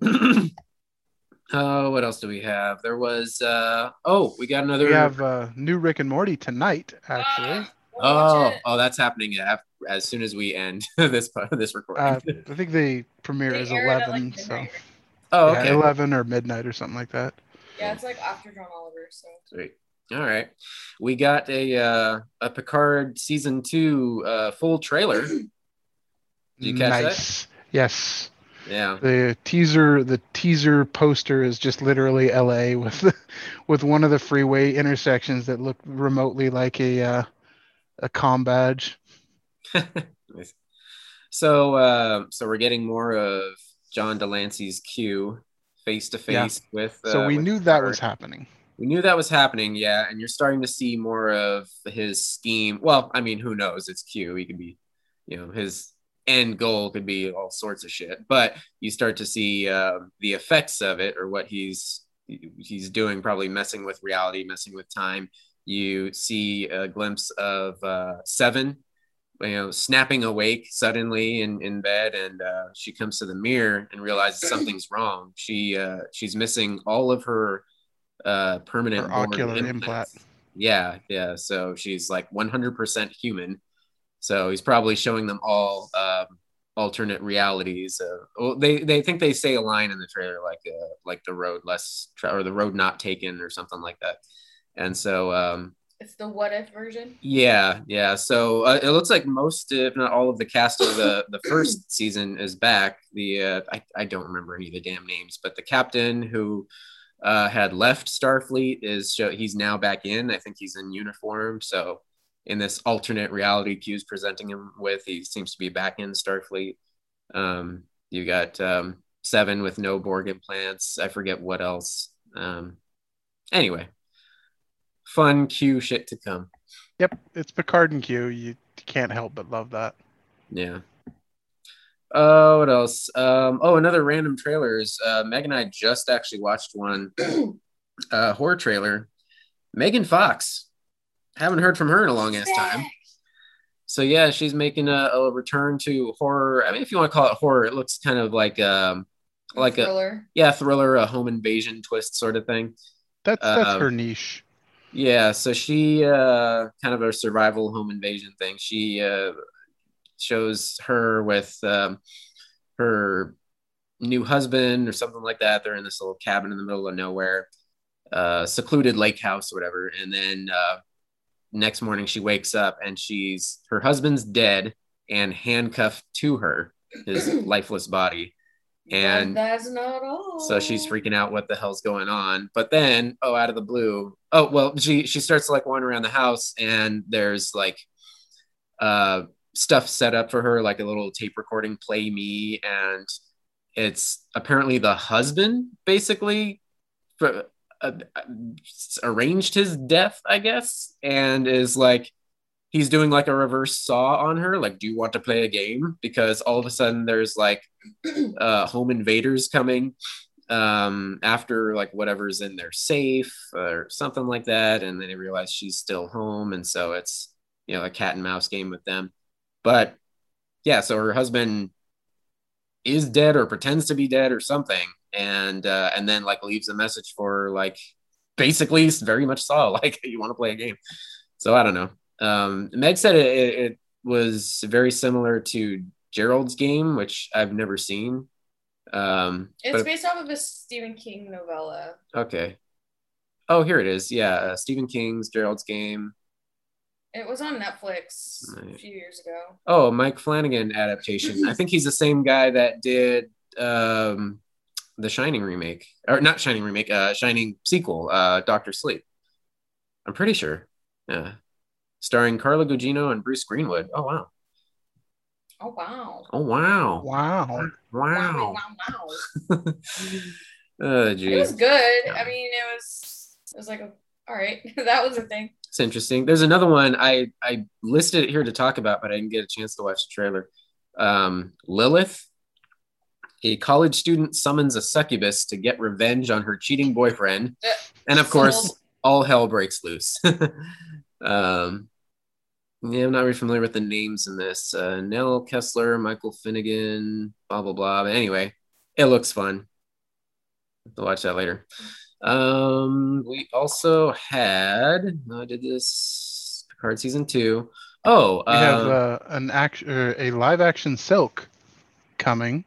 oh, <clears throat> what else do we have? There was. Uh, oh, we got another. We have uh, new Rick and Morty tonight, actually. Ah, Oh, oh, that's happening af- as soon as we end <laughs> this part this recording. Uh, I think the premiere They is air it at, 11, like, so midnight. oh, yeah, okay. 11 or midnight or something like that. Yeah, it's like after John Oliver. So Sweet. All right. We got a uh, a Picard season two uh, full trailer. Did you catch that? Yes. Yeah. The teaser the teaser poster is just literally LA with <laughs> with one of the freeway intersections that look remotely like a uh, a com badge. <laughs> Nice. So uh, so we're getting more of John de Lancie's Q face to face with. So uh, we with knew that was happening. We knew that was happening, yeah. And you're starting to see more of his scheme. Well, I mean, who knows? It's Q. He could be, you know, his end goal could be all sorts of shit. But you start to see uh, the effects of it, or what he's he's doing, probably messing with reality, messing with time. You see a glimpse of uh, Seven, you know, snapping awake suddenly in, in bed, and uh, she comes to the mirror and realizes something's wrong. She uh, she's missing all of her uh permanent Her ocular implants. implant. Yeah, yeah. So she's like 100% human. So he's probably showing them all um, alternate realities. Uh, well, they they think they say a line in the trailer like uh, like the road less tra- or the road not taken or something like that. And so um, it's the what if version. yeah, yeah. So uh, it looks like most, if not all, of the cast of the the first <clears throat> season is back. The uh, I I don't remember any of the damn names, but the captain who uh, had left Starfleet is show, he's now back in. I think he's in uniform. So in this alternate reality Q's presenting him with, he seems to be back in Starfleet. Um, you got um, Seven with no Borg implants. I forget what else. Um, anyway, fun Q shit to come. Yep, it's Picard and Q. You can't help but love that. Yeah. Oh, what else? Um, oh, another random trailers. Uh, Meg and I just actually watched one <clears throat> uh, horror trailer. Megan Fox. Haven't heard from her in a long ass time. So yeah, she's making a, a return to horror. I mean, if you want to call it horror, it looks kind of like um, like a thriller. yeah thriller, a home invasion twist sort of thing. That's that's Um, her niche. Yeah, so she uh kind of a survival home invasion thing. She uh shows her with um her new husband or something like that. They're in this little cabin in the middle of nowhere, uh secluded lake house or whatever. And then uh next morning she wakes up and she's her husband's dead and handcuffed to her, his <clears throat> lifeless body. And But that's not all. so she's freaking out what the hell's going on. But then, oh, out of the blue, oh well, she she starts to like wandering around the house and there's like uh stuff set up for her, like a little tape recording, play me, and it's apparently the husband basically for, uh, arranged his death, I guess, and is like he's doing like a reverse saw on her like do you want to play a game? Because all of a sudden there's like <clears throat> uh home invaders coming um after like whatever's in their safe or something like that. And then they realize she's still home. And so it's you know a cat and mouse game with them but yeah so her husband is dead or pretends to be dead or something and uh and then like leaves a message for like basically very much saw <laughs> like you want to play a game so i don't know um, Meg said it, it, it was very similar to Gerald's game, which I've never seen. Um, It's but- based off of a Stephen King novella. okay. Oh, here it is. Yeah, uh, Stephen King's Gerald's game. It was on Netflix a few years ago. Oh, Mike Flanagan adaptation. I think he's the same guy that did um, the Shining remake, or not Shining remake, uh, Shining sequel, uh, Doctor Sleep. I'm pretty sure. Yeah, starring Carla Gugino and Bruce Greenwood. Oh wow. Oh wow. Oh wow. Wow. Wow. wow, wow. <laughs> oh It was good. Yeah. I mean, it was. It was like, all right, <laughs> that was a thing. it's interesting. There's another one I I listed it here to talk about, but I didn't get a chance to watch the trailer. Um, Lilith, a college student summons a succubus to get revenge on her cheating boyfriend, Uh, and of course, all hell breaks loose. <laughs> um, yeah, I'm not very familiar with the names in this. Uh, Nell Kessler, Michael Finnegan, blah blah blah. But anyway, it looks fun. I'll watch that later. Um, we also had I did this Picard season two. Oh, We have uh, uh, an act, er, a live action Silk coming.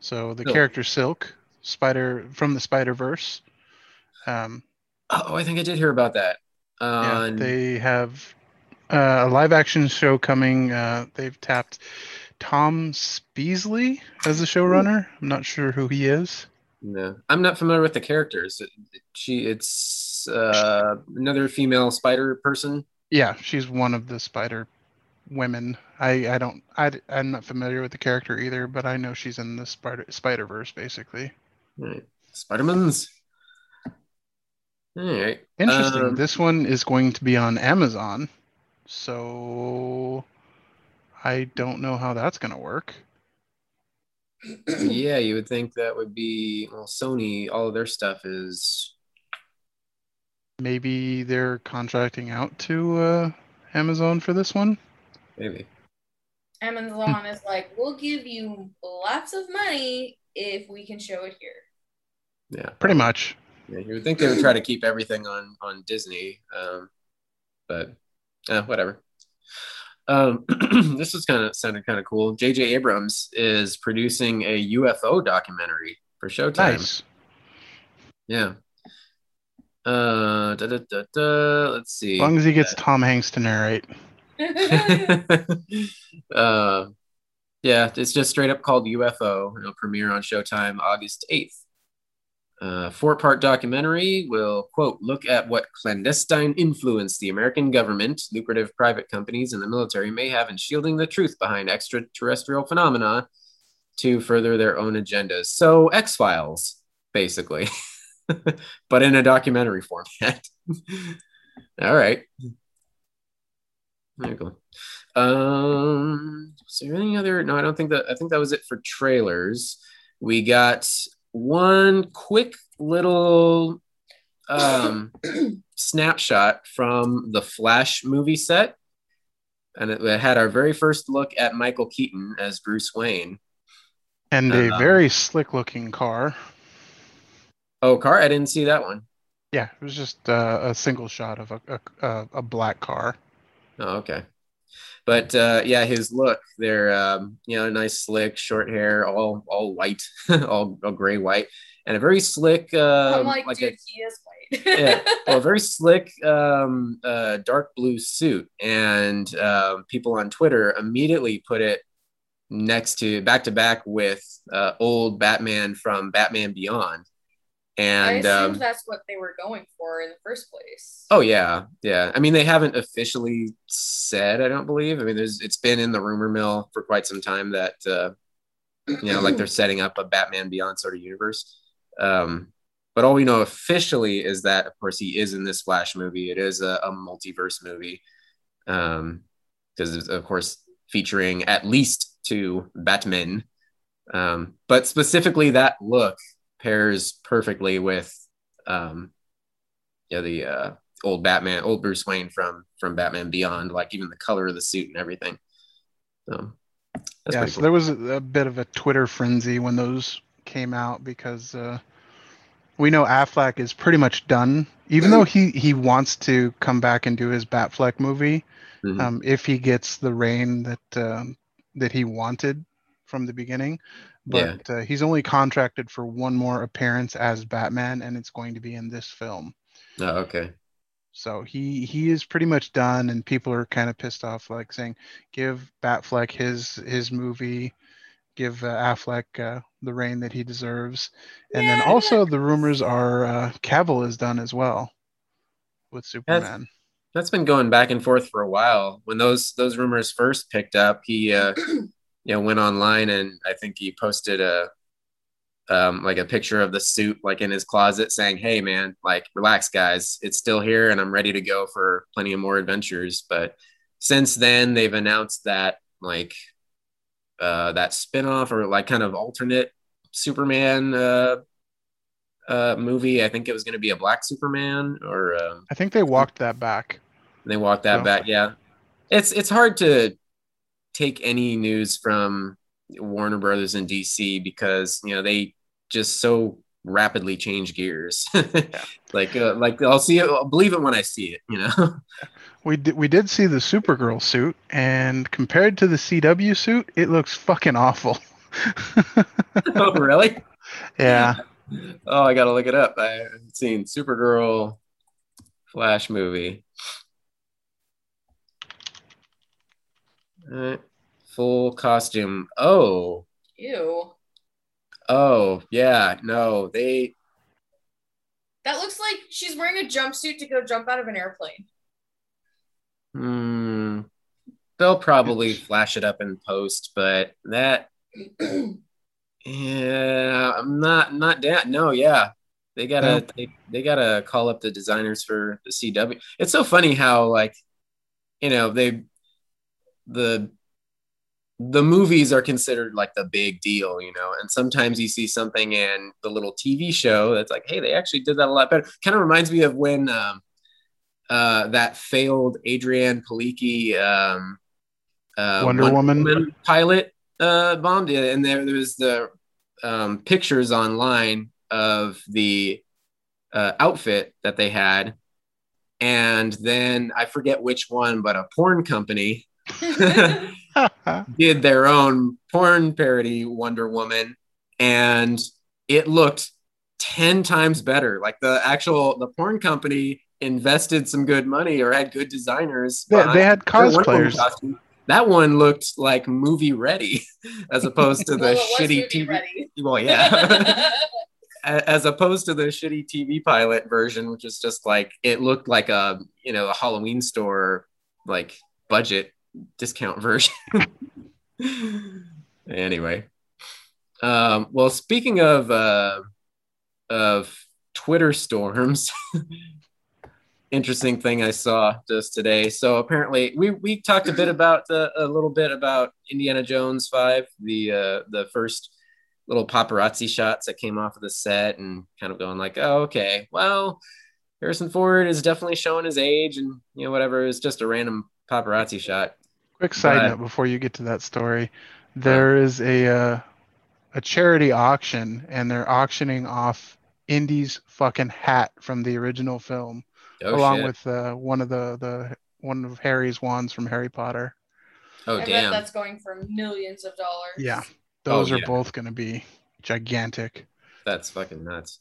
So the Silk. character Silk, Spider from the Spider Verse. Um, oh, I think I did hear about that. yeah, they have uh, a live action show coming. Uh, they've tapped Tom Spezialy as the showrunner. I'm not sure who he is. No, I'm not familiar with the characters. She, it's uh, another female spider person. Yeah, she's one of the Spider women. I I don't I I'm not familiar with the character either, but I know she's in the Spider Spider Verse basically. Right. Spidermans. All right. Interesting. Um, this one is going to be on Amazon, so I don't know how that's going to work. <clears throat> yeah, you would think that would be well, Sony. All of their stuff is Maybe they're contracting out to uh, Amazon for this one. maybe. Amazon <laughs> is like, we'll give you lots of money if we can show it here. Yeah, Pretty much. Yeah, you would think they would try to keep everything on on Disney, um, but uh, whatever. Um, <clears throat> this was kind of sounded kind of cool. J.J. Abrams is producing a UFO documentary for Showtime. Nice. Yeah. Uh, da, da, da, da, let's see. As long as he gets Tom Hanks to narrate. <laughs> uh, yeah, it's just straight up called UFO. It'll premiere on Showtime August 8th. Uh, four part documentary will, quote, look at what clandestine influence the American government, lucrative private companies, and the military may have in shielding the truth behind extraterrestrial phenomena to further their own agendas. So, X Files, basically, <laughs> but in a documentary format. <laughs> All right. There you go. Um, is there any other? No, I don't think that. I think that was it for trailers. We got one quick little um, <clears throat> snapshot from the Flash movie set, and it, it had our very first look at Michael Keaton as Bruce Wayne. And a Uh, very slick looking car. Oh, car! I didn't see that one. Yeah, it was just uh, a single shot of a, a a a black car. Oh, okay. But uh, yeah, his look, they're um, you know nice slick short hair, all all white, <laughs> all, all gray white, and a very slick. Uh, I'm like, like dude, a- he is white. <laughs> yeah, well, a very <laughs> slick um, uh, dark blue suit, and um, people on Twitter immediately put it next to back to back with uh, old Batman from Batman Beyond, I and assumed um, that's what they were going for in the first place. oh yeah, yeah. I mean, they haven't officially said. I don't believe. I mean, there's it's been in the rumor mill for quite some time that uh, you know, like they're <clears throat> setting up a Batman Beyond sort of universe. Um, but all we know officially is that, of course, he is in this Flash movie. It is a, a multiverse movie, um, because it's, of course, featuring at least two Batmen. Um, but specifically, that look pairs perfectly with, um, yeah, the uh, old Batman, old Bruce Wayne from from Batman Beyond. Like even the color of the suit and everything. So that's yeah, so cool. there was a, a bit of a Twitter frenzy when those came out because uh, we know Affleck is pretty much done. Even though he he wants to come back and do his Batfleck movie, Mhm. um, if he gets the reign that um, that he wanted from the beginning. Yeah. But uh, he's only contracted for one more appearance as Batman, and it's going to be in this film. Oh, okay. So he he is pretty much done, and people are kind of pissed off, like saying, "Give Batfleck his his movie, give uh, Affleck uh, the reign that he deserves." And then also the rumors are uh, Cavill is done as well with Superman. That's been going back and forth for a while. When those those rumors first picked up, he uh, <clears throat> you know went online and I think he posted a um, like a picture of the suit like in his closet saying, "Hey man, like relax guys, it's still here and I'm ready to go for plenty of more adventures." But since then, they've announced that like uh, that spin-off or like kind of alternate Superman uh, uh, movie. I think it was going to be a Black Superman or. Um, I think they walked that back. they walked that So- back. Yeah, it's it's hard to take any news from Warner Brothers and DC because you know they just so rapidly change gears. <laughs> like uh, like I'll see it, I'll believe it when I see it. You know. <laughs> We did we did see the Supergirl suit, and compared to the CW suit, it looks fucking awful. <laughs> oh really? yeah, Oh, I gotta look it up. I haven't seen Supergirl Flash movie. Alright. Full costume. Oh, Ew. oh, yeah. No, they That looks like she's wearing a jumpsuit to go jump out of an airplane. Hmm. They'll probably flash it up in post, but that <clears throat> yeah, I'm not not that. No, yeah. They gotta they, they gotta call up the designers for the CW. It's so funny how like you know they the the movies are considered like the big deal, you know, and sometimes you see something in the little TV show that's like, hey, they actually did that a lot better. Kind of reminds me of when um, uh, that failed Adrian Palicki um, uh, Wonder Woman. pilot uh, bombed, Yeah, and there there was the um, pictures online of the uh, outfit that they had, and then I forget which one, but a porn company <laughs> did their own porn parody Wonder Woman, and it looked 10 times better. Like the actual the porn company invested some good money or had good designers. they, they had their cosplayers. That one looked like movie ready <laughs> as opposed to <laughs> the Well, shitty TV. ready. Well, yeah. As opposed to the shitty TV pilot version, which is just like it looked like a you know a Halloween store like budget discount version. anyway, um, well, speaking of uh, of Twitter storms, <laughs> interesting thing I saw just today. So apparently, we we talked a bit about the, a little bit about Indiana Jones Five, the uh, the first little paparazzi shots that came off of the set, and kind of going like, oh, okay, well. Harrison Ford is definitely showing his age, and you know whatever. It's just a random paparazzi shot. Quick side note before you get to that story, there is a uh, a charity auction, and they're auctioning off Indy's fucking hat from the original film, Oh, along shit. with uh, one of the the one of Harry's wands from Harry Potter. oh I bet damn. that's going for millions of dollars. Yeah, those Oh, are yeah. both going to be gigantic. That's fucking nuts.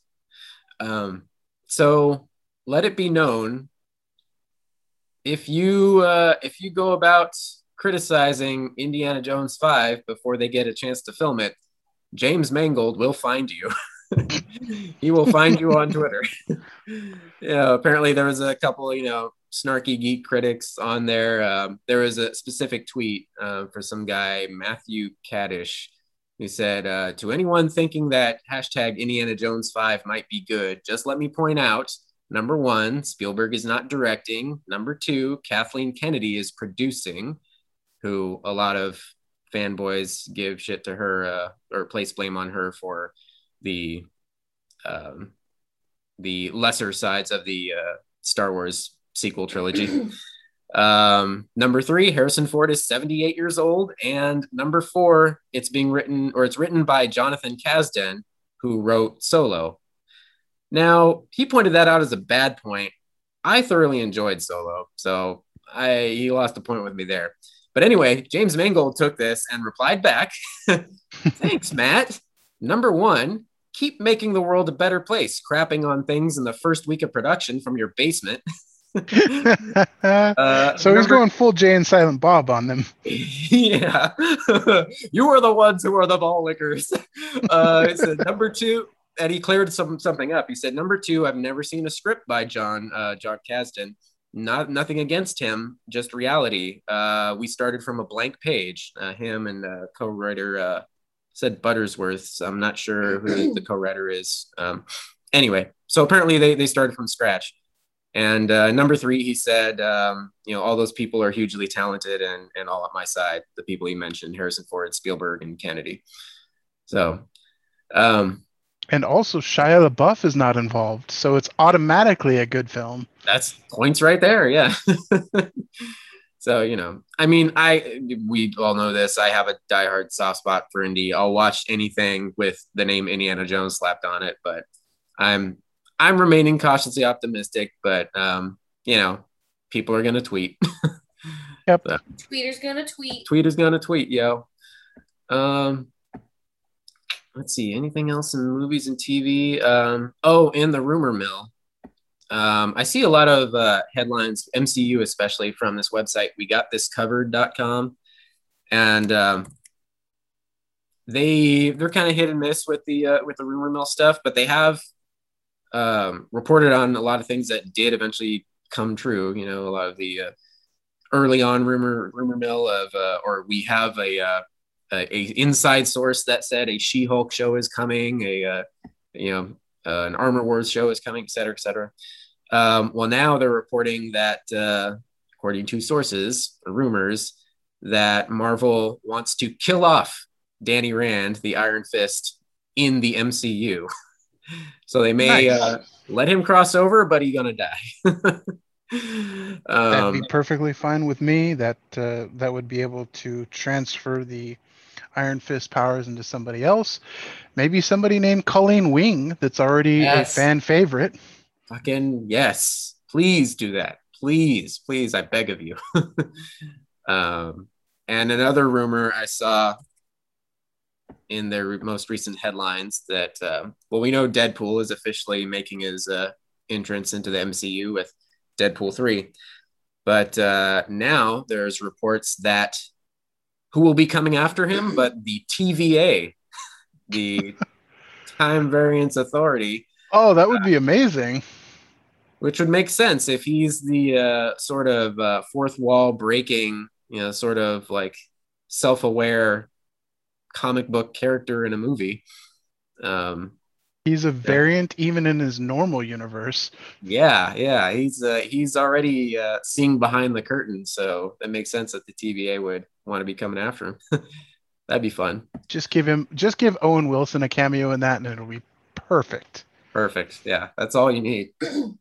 Um, so let it be known if you uh, if you go about criticizing Indiana Jones Five before they get a chance to film it, James Mangold will find you. <laughs> he will find you on Twitter. <laughs> yeah, apparently there was a couple, you know, snarky geek critics on there. Um, there was a specific tweet uh, for some guy, Matthew Caddish, who said, uh, To anyone thinking that hashtag Indiana Jones 5 might be good, just let me point out number one, Spielberg is not directing. Number two, Kathleen Kennedy is producing, who a lot of fanboys give shit to her uh, or place blame on her for the um, the lesser sides of the uh, Star Wars sequel trilogy. <clears throat> Um, number three, Harrison Ford is 78 years old. And number four, it's being written or it's written by Jonathan Kasdan, who wrote Solo. Now, he pointed that out as a bad point. I thoroughly enjoyed Solo. So I he lost a point with me there. But anyway, James Mangold took this and replied back <laughs> Thanks, Matt. Number one, keep making the world a better place, crapping on things in the first week of production from your basement. <laughs> Uh, so he's going full Jay and Silent Bob on them. <laughs> yeah, you are the ones who are the ball lickers. Uh, said number two, and he cleared some something up. He said number two, I've never seen a script by John uh, John Kasdan. Not nothing against him, just reality. Uh, we started from a blank page. Uh, him and uh, co-writer uh, said Butterworth. So I'm not sure who the <clears throat> co-writer is. Um, anyway, so apparently they they started from scratch. And uh, number three, he said, um, you know, all those people are hugely talented and, and all at my side. The people he mentioned, Harrison Ford, Spielberg, and Kennedy. So, um, And also Shia LaBeouf is not involved, so it's automatically a good film. that's points right there. Yeah. <laughs> so, you know, I mean, I, we all know this. I have a diehard soft spot for Indy. I'll watch anything with the name Indiana Jones slapped on it, but I'm, I'm remaining cautiously optimistic, but, um, you know, people are going to tweet. <laughs> Yep. So. Tweeter's gonna tweet. tweet is gonna tweet, yo. Um, let's see, anything else in movies and TV? Um, oh, and the rumor mill. Um, I see a lot of uh, headlines, MCU especially from this website, we got this covered.com. And um, they they're kind of hit and miss with the uh, with the rumor mill stuff, but they have um, reported on a lot of things that did eventually come true. You know, a lot of the uh, early on rumor rumor mill of uh, or we have a, uh, a a inside source that said a She-Hulk show is coming, a uh, you know uh, an Armor Wars show is coming, et cetera, et cetera. Um, well, now they're reporting that uh, according to sources, rumors that Marvel wants to kill off Danny Rand, the Iron Fist, in the MCU. <laughs> so they may Nice. uh, let him cross over, but he's gonna die. <laughs> That'd um, be perfectly fine with me. That uh, that would be able to transfer the Iron Fist powers into somebody else. Maybe somebody named Colleen Wing that's already Yes. a fan favorite. fucking yes please do that please please i beg of you <laughs> um and another rumor i saw in their re- most recent headlines that uh, well we know deadpool is officially making his uh, entrance into the mcu with deadpool 3 but uh, now there's reports that who will be coming after him but the tva the <laughs> time variance authority Oh, that would be amazing. which would make sense if he's the uh, sort of uh, fourth wall breaking, you know, sort of like self-aware comic book character in a movie. Um, He's a variant even in his normal universe. yeah, yeah, he's uh, he's already uh, seeing behind the curtain, so that makes sense that the TVA would want to be coming after him. <laughs> That'd be fun. Just give him just give Owen Wilson a cameo in that and it'll be perfect. Perfect. Yeah, that's all you need. <clears throat>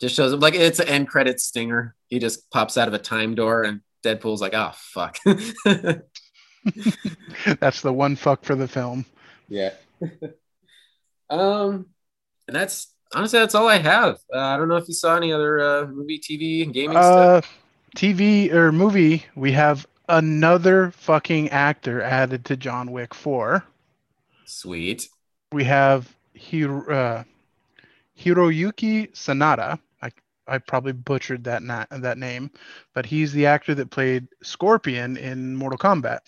just shows up like it's an end credit stinger. He just pops out of a time door, and Deadpool's like, "Oh fuck." <laughs> <laughs> That's the one fuck for the film. yeah. <laughs> Um, and that's honestly that's all I have. Uh, I don't know if you saw any other uh, movie, TV, and gaming stuff. Uh, TV or movie, we have another fucking actor added to John Wick 4. Sweet. We have Hiro, uh, Hiroyuki Sanada. I, I probably butchered that na- that name, but he's the actor that played Scorpion in Mortal Kombat.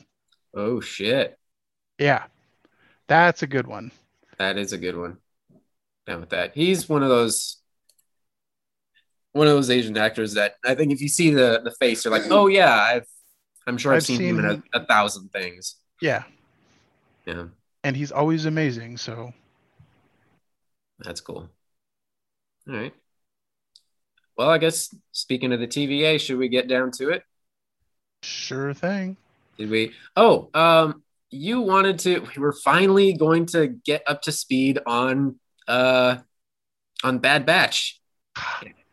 Oh shit, Yeah, that's a good one. that is a good one. Down with that. He's one of those. One of those Asian actors that I think if you see the the face, you're like, oh yeah, I've, I'm sure I've, I've seen, him in a, a thousand things. Yeah, Yeah, and he's always amazing. So that's cool. All right. Well, I guess speaking of the TVA, should we get down to it? sure thing. Did we? Oh, um, you wanted to. We were finally going to get up to speed on uh on Bad Batch,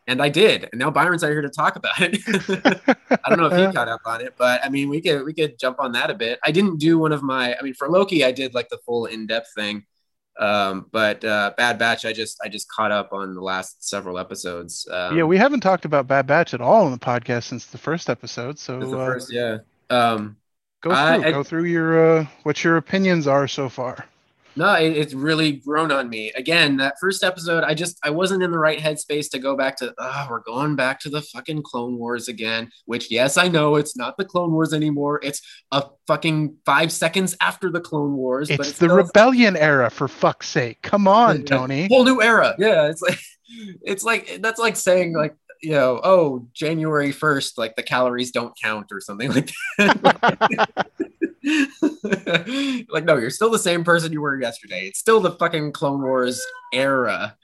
and I did. And now Byron's out here to talk about it. <laughs> I don't know if he caught up on it, but I mean, we could we could jump on that a bit. I didn't do one of my. I mean, for Loki, I did like the full in depth thing. Um, but uh, Bad Batch, I just I just caught up on the last several episodes. Um, yeah, we haven't talked about Bad Batch at all in the podcast since the first episode. So the uh, first, yeah. Um, go through, I- go through your uh, what your opinions are so far. No, it, it's really grown on me. Again, that first episode, I just I wasn't in the right headspace to go back to. Oh, we're going back to the fucking Clone Wars again. Which, yes, I know it's not the Clone Wars anymore. It's a fucking five seconds after the Clone Wars. but It's the still- rebellion era, for fuck's sake. Come on, Tony. whole new era. Yeah, it's like <laughs> it's like that's like saying like you know, oh, January first, like the calories don't count or something like that. <laughs> like, no, you're still the same person you were yesterday. It's still the fucking Clone Wars era.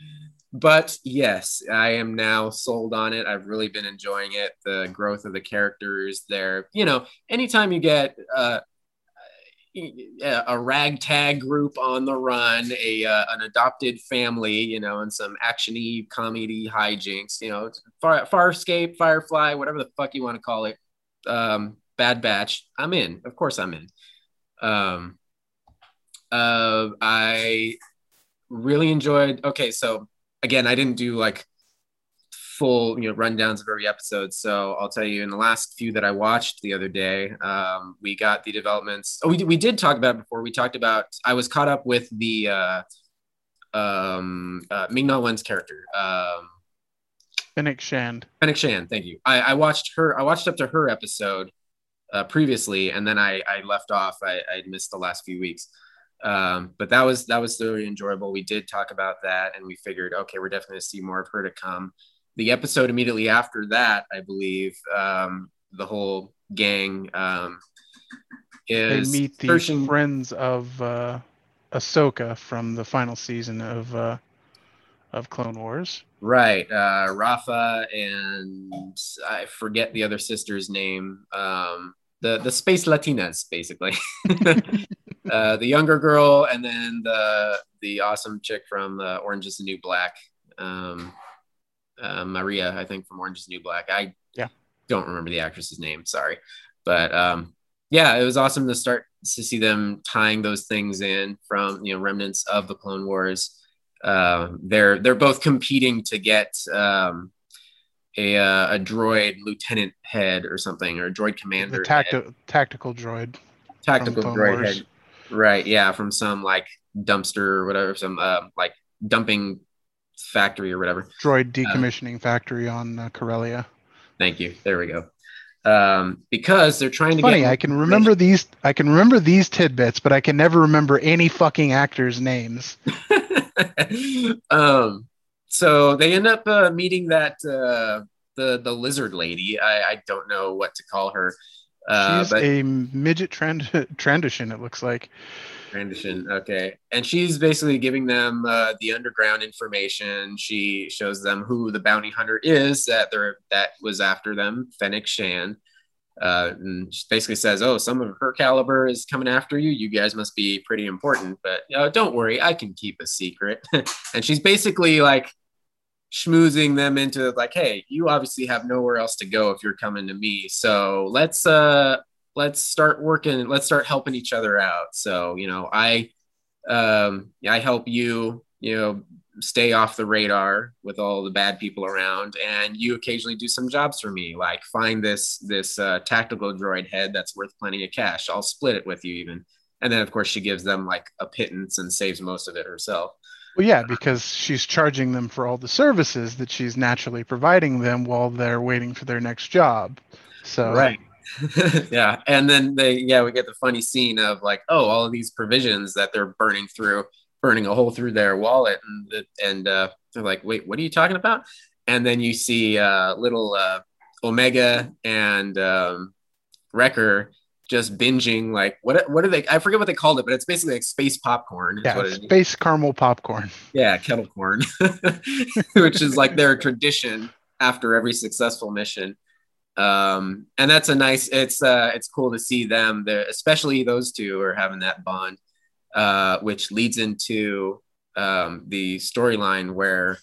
But yes, I am now sold on it. I've really been enjoying it. The growth of the characters there. You know, anytime you get uh, a ragtag group on the run, a uh, an adopted family, you know, and some actiony comedy hijinks, you know, Far Farscape, Firefly, whatever the fuck you want to call it. Um, Bad Batch, I'm in. Of course, I'm in. Um, uh, I really enjoyed. Okay, so again, I didn't do like full you know rundowns of every episode so i'll tell you in the last few that i watched the other day um, we got the developments oh we did, we did talk about it before we talked about i was caught up with the uh um uh ming na wen's character um Fennec Shand. Fennec Shand, thank you. I, I watched her. I watched up to her episode uh, previously, and then I, I left off. I, I missed the last few weeks, um, but that was that was really enjoyable. We did talk about that, and we figured, okay, we're definitely going to see more of her to come. The episode immediately after that, I believe, um, the whole gang um, They is meet the searching. friends of uh, Ahsoka from the final season of uh, of Clone Wars. Right. Uh, Rafa and I forget the other sister's name. Um, the the space Latinas, basically. <laughs> uh, the younger girl, and then the the awesome chick from uh, Orange is the New Black, um, uh, Maria, I think from Orange is New Black. I Yeah. don't remember the actress's name. Sorry, but um, yeah, it was awesome to start to see them tying those things in from you know remnants of the Clone Wars uh, they're they're both competing to get um, a uh, a droid lieutenant head or something or a droid commander The tacti- tactical droid. tactical droid Wars. head right yeah from some like dumpster or whatever some uh, like dumping factory or whatever Droid decommissioning factory on uh, Corellia. thank you there we go um, because they're trying to Funny, get I can remember these. I can remember these tidbits, but I can never remember any fucking actors' names. <laughs> um, so they end up uh, meeting that uh, the the lizard lady. I, I don't know what to call her. Uh, She's but a midget trend transition. It looks like. Trandoshan, okay, and she's basically giving them uh, the underground information. She shows them who the bounty hunter is that they're that was after them, Fennec Shand. Uh, and she basically says, "Oh, some of her caliber is coming after you. You guys must be pretty important, but uh, don't worry, I can keep a secret." <laughs> and she's basically like schmoozing them into like, "Hey, you obviously have nowhere else to go if you're coming to me. So let's uh let's start working. Let's start helping each other out." So you know, I um, I help you you know, stay off the radar with all the bad people around and you occasionally do some jobs for me like find this this uh, tactical droid head that's worth plenty of cash i'll split it with you even and then of course she gives them like a pittance and saves most of it herself Well, yeah, because she's charging them for all the services that she's naturally providing them while they're waiting for their next job. So right <laughs> yeah and then they yeah we get the funny scene of like oh all of these provisions that they're burning through burning a hole through their wallet and and uh, they're like wait what are you talking about and then you see uh, little uh, omega and um, wrecker just binging like what what are they i forget what they called it but it's basically like space popcorn is yeah, what it is. space caramel popcorn. yeah kettle corn <laughs> which is like their tradition after every successful mission um and that's a nice it's uh it's cool to see them there especially those two are having that bond uh which leads into um the storyline where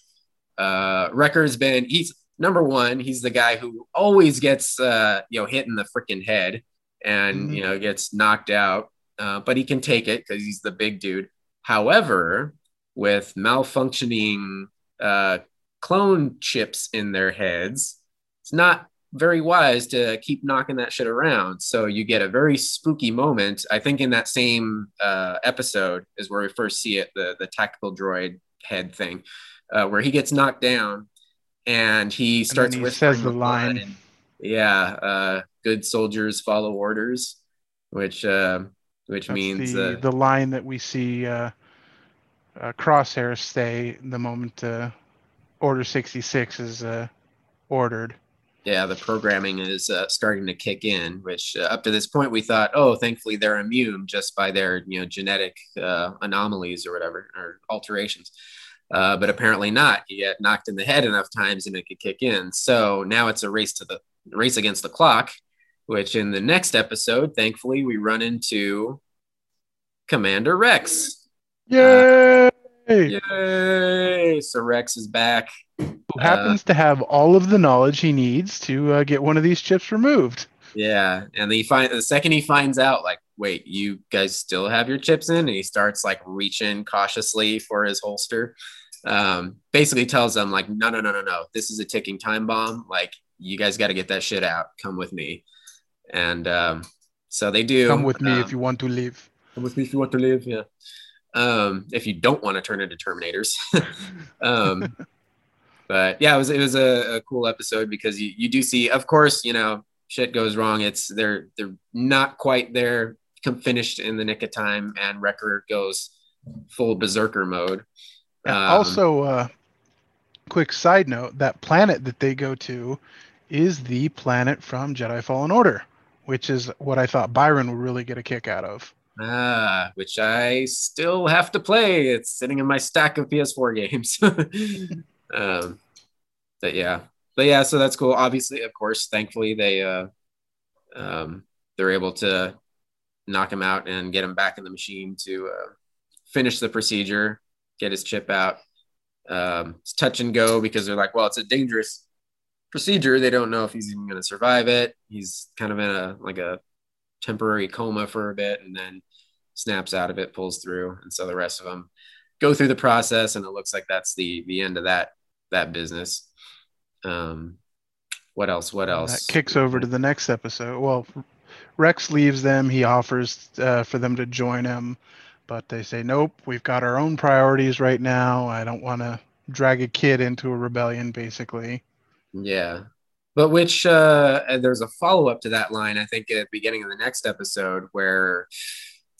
uh wrecker's been he's number one he's the guy who always gets uh you know hit in the freaking head and Mhm. you know gets knocked out uh, but he can take it because he's the big dude however with malfunctioning uh clone chips in their heads it's not very wise to keep knocking that shit around. So you get a very spooky moment. I think in that same uh, episode is where we first see it, the the tactical droid head thing, uh, where he gets knocked down and he starts then he whispering says the with line. and- yeah, uh, good soldiers follow orders, which uh, which That's means the, uh, the line that we see uh, uh, Crosshair say the moment uh, Order 66 is uh, ordered. Yeah, the programming is uh, starting to kick in. Which uh, up to this point we thought, oh, thankfully they're immune just by their you know genetic uh, anomalies or whatever or alterations. Uh, but apparently not. You get knocked in the head enough times and it could kick in. So now it's a race to the race against the clock. Which in the next episode, thankfully, we run into Commander Rex. Yay! Yay! So Rex is back. Who happens to have all of the knowledge he needs to uh, get one of these chips removed. Yeah, and he find the second he finds out, like, wait, you guys still have your chips in, and he starts like reaching cautiously for his holster. Um, basically tells them like, no, no, no, no, no, this is a ticking time bomb. Like, you guys got to get that shit out. Come with me. And um, so they do. Come with me Um, if you want to live. Come with me if you want to live. Yeah. Um, if you don't want to turn into Terminators. <laughs> um, but yeah, it was it was a, a cool episode because you, you do see, of course, you know, shit goes wrong. It's they're they're not quite there, finished in the nick of time, and Wrecker goes full berserker mode. Yeah, Um, also, uh, quick side note: that planet that they go to is the planet from Jedi Fallen Order, which is what I thought Byron would really get a kick out of. Ah, which I still have to play. It's sitting in my stack of PS4 games. <laughs> um, but yeah, but yeah, so that's cool. Obviously, of course, thankfully they uh, um, they're able to knock him out and get him back in the machine to uh, finish the procedure, get his chip out. Um, it's touch and go because they're like, well, it's a dangerous procedure. They don't know if he's even going to survive it. He's kind of in a like a temporary coma for a bit and then snaps out of it, pulls through, and so the rest of them go through the process, and it looks like that's the the end of that that business. Um, what else? What else? That kicks over to the next episode. Well, Rex leaves them. He offers uh, for them to join him, but they say, nope, we've got our own priorities right now. I don't want to drag a kid into a rebellion, basically. Yeah. But which uh there's a follow-up to that line, I think at the beginning of the next episode where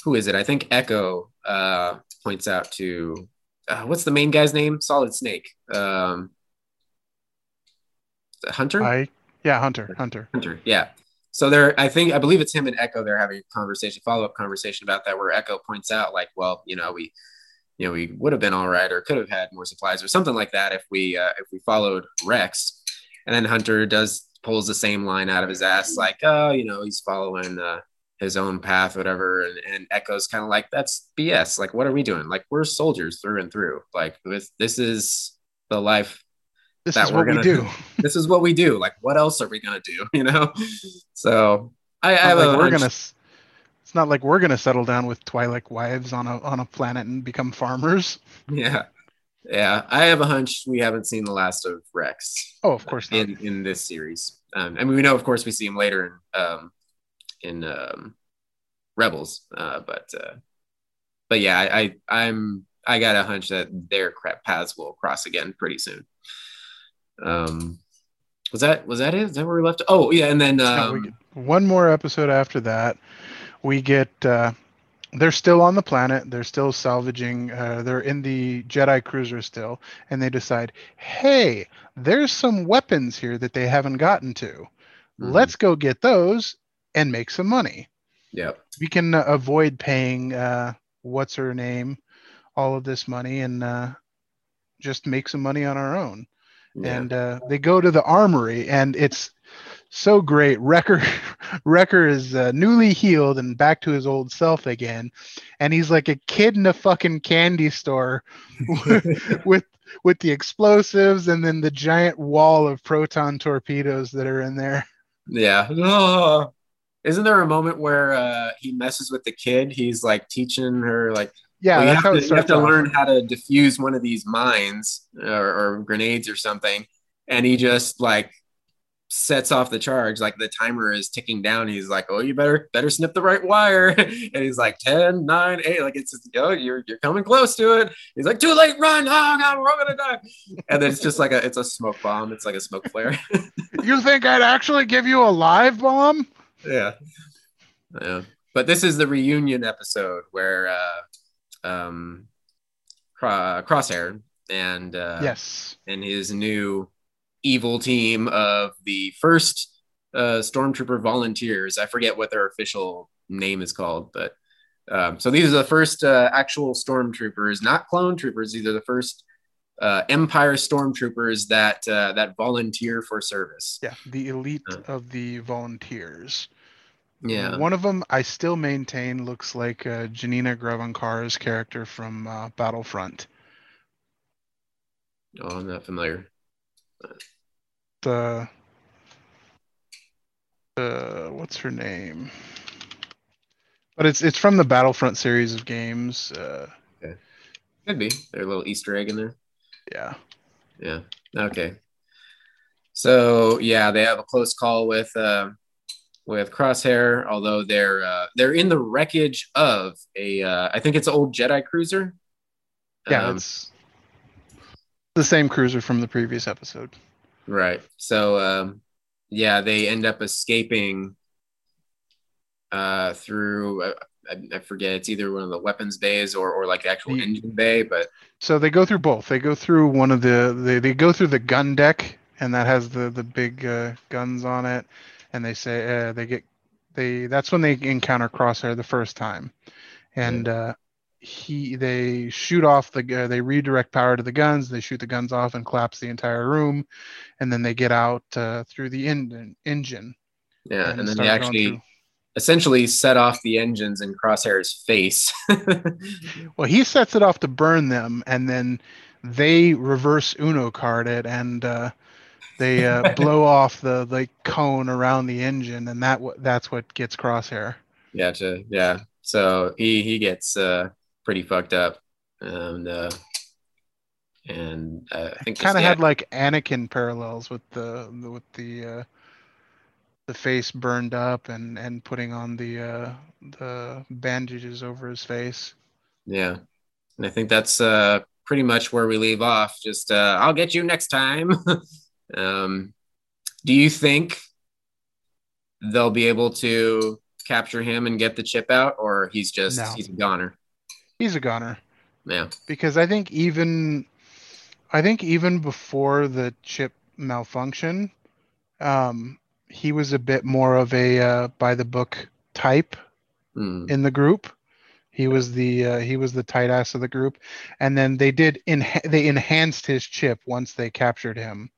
who is it? I think Echo uh points out to uh, what's the main guy's name? Solid Snake. Um Hunter? I, yeah, Hunter, Hunter. Hunter, yeah. So there, I think, I believe it's him and Echo. They're having a conversation, follow up conversation about that, where Echo points out, like, well, you know, we, you know, we would have been all right, or could have had more supplies, or something like that, if we, uh, if we followed Rex. And then Hunter does pulls the same line out of his ass, like, oh, you know, he's following uh, his own path, whatever. And, and Echo's kind of like, that's BS. Like, what are we doing? Like, we're soldiers through and through. Like, this, this is the life This that is we're what gonna do. <laughs> this is what we do. Like, what else are we gonna do? <laughs> You know? So I, I have not a like we're gonna. It's not like we're gonna settle down with Twi'lek wives on a on a planet and become farmers. <laughs> yeah. Yeah, I have a hunch we haven't seen the last of Rex Oh, of course not. in in this series. Um, I mean, we know, of course, we see him later in um, in um, Rebels, uh, but uh, but yeah, I, I I'm I got a hunch that their crap paths will cross again pretty soon. Um, was that was that it? Is that where we left? Oh yeah, and then um, one more episode after that. We get uh, they're still on the planet. They're still salvaging. Uh, they're in the Jedi cruiser still, and they decide, hey, there's some weapons here that they haven't gotten to. Mhm. Let's go get those and make some money. Yeah. We can uh, avoid paying uh, what's her name all of this money and uh, just make some money on our own Yeah. and uh, they go to the armory and it's so great wrecker <laughs> wrecker is uh, newly healed and back to his old self again and he's like a kid in a fucking candy store <laughs> with with the explosives and then the giant wall of proton torpedoes that are in there Yeah. Oh. Isn't there a moment where uh, he messes with the kid? He's like teaching her like yeah well, you have to, you have to off. learn how to defuse one of these mines or, or grenades or something. And he just like sets off the charge. Like the timer is ticking down. He's like, "Oh, you better better snip the right wire." <laughs> and he's like, 10, 9, 8. Like it's just, oh, you're you're coming close to it. He's like, "Too late, run! Oh, God, we're all gonna die!" And then it's just like a it's a smoke bomb. It's like a smoke flare. <laughs> you think i'd actually give you a live bomb yeah. Yeah. But this is the reunion episode where uh um Cro- crosshair and uh yes. and his new evil team of the first uh stormtrooper volunteers. I forget what their official name is called but um so these are the first uh, actual stormtroopers not clone troopers. These are the first uh, empire stormtroopers that uh, that volunteer for service. Yeah the elite Uh. of the volunteers yeah One of them I still maintain looks like uh, Janina Gavankar's character from uh, Battlefront. oh i'm not familiar The uh, what's her name? But it's it's from the Battlefront series of games. Uh, Could be. There's a little Easter egg in there. yeah, Yeah. Okay. So yeah, they have a close call with uh, with Crosshair, although they're uh, they're in the wreckage of a uh, I think it's an old Jedi cruiser. yeah, Um, it's the same cruiser from the previous episode. right. So um, yeah, they end up escaping uh, through uh, I, I forget it's either one of the weapons bays or or like the actual The- engine bay, but So they go through both. They go through one of the they, they go through the gun deck, and that has the the big uh, guns on it. And they say uh, they get they that's when they encounter Crosshair the first time, and uh, he they shoot off the gu- they redirect power to the guns. They shoot the guns off and collapse the entire room, and then they get out uh, through the en- engine. yeah, and, then they actually through- essentially set off the engines in Crosshair's face. <laughs> Well, he sets it off to burn them, and then they reverse Uno card it, and uh, they uh, <laughs> blow off the like cone around the engine, and that w- that's what gets Crosshair. Gotcha. Yeah. So he he gets uh pretty fucked up, and uh, and uh, I think Kind of yeah, had like Anakin parallels with the, the with the uh, the face burned up and and putting on the uh, the bandages over his face. yeah, and I think that's uh pretty much where we leave off. Just uh, I'll get you next time. <laughs> um, do you think they'll be able to capture him and get the chip out, or he's just No. he's a goner? He's a goner. Yeah. because I think even I think even before the chip malfunction, um, he was a bit more of a uh, by the book type Hmm. in the group. He was the uh, he was the tight ass of the group, and then they did enha- they enhanced his chip once they captured him.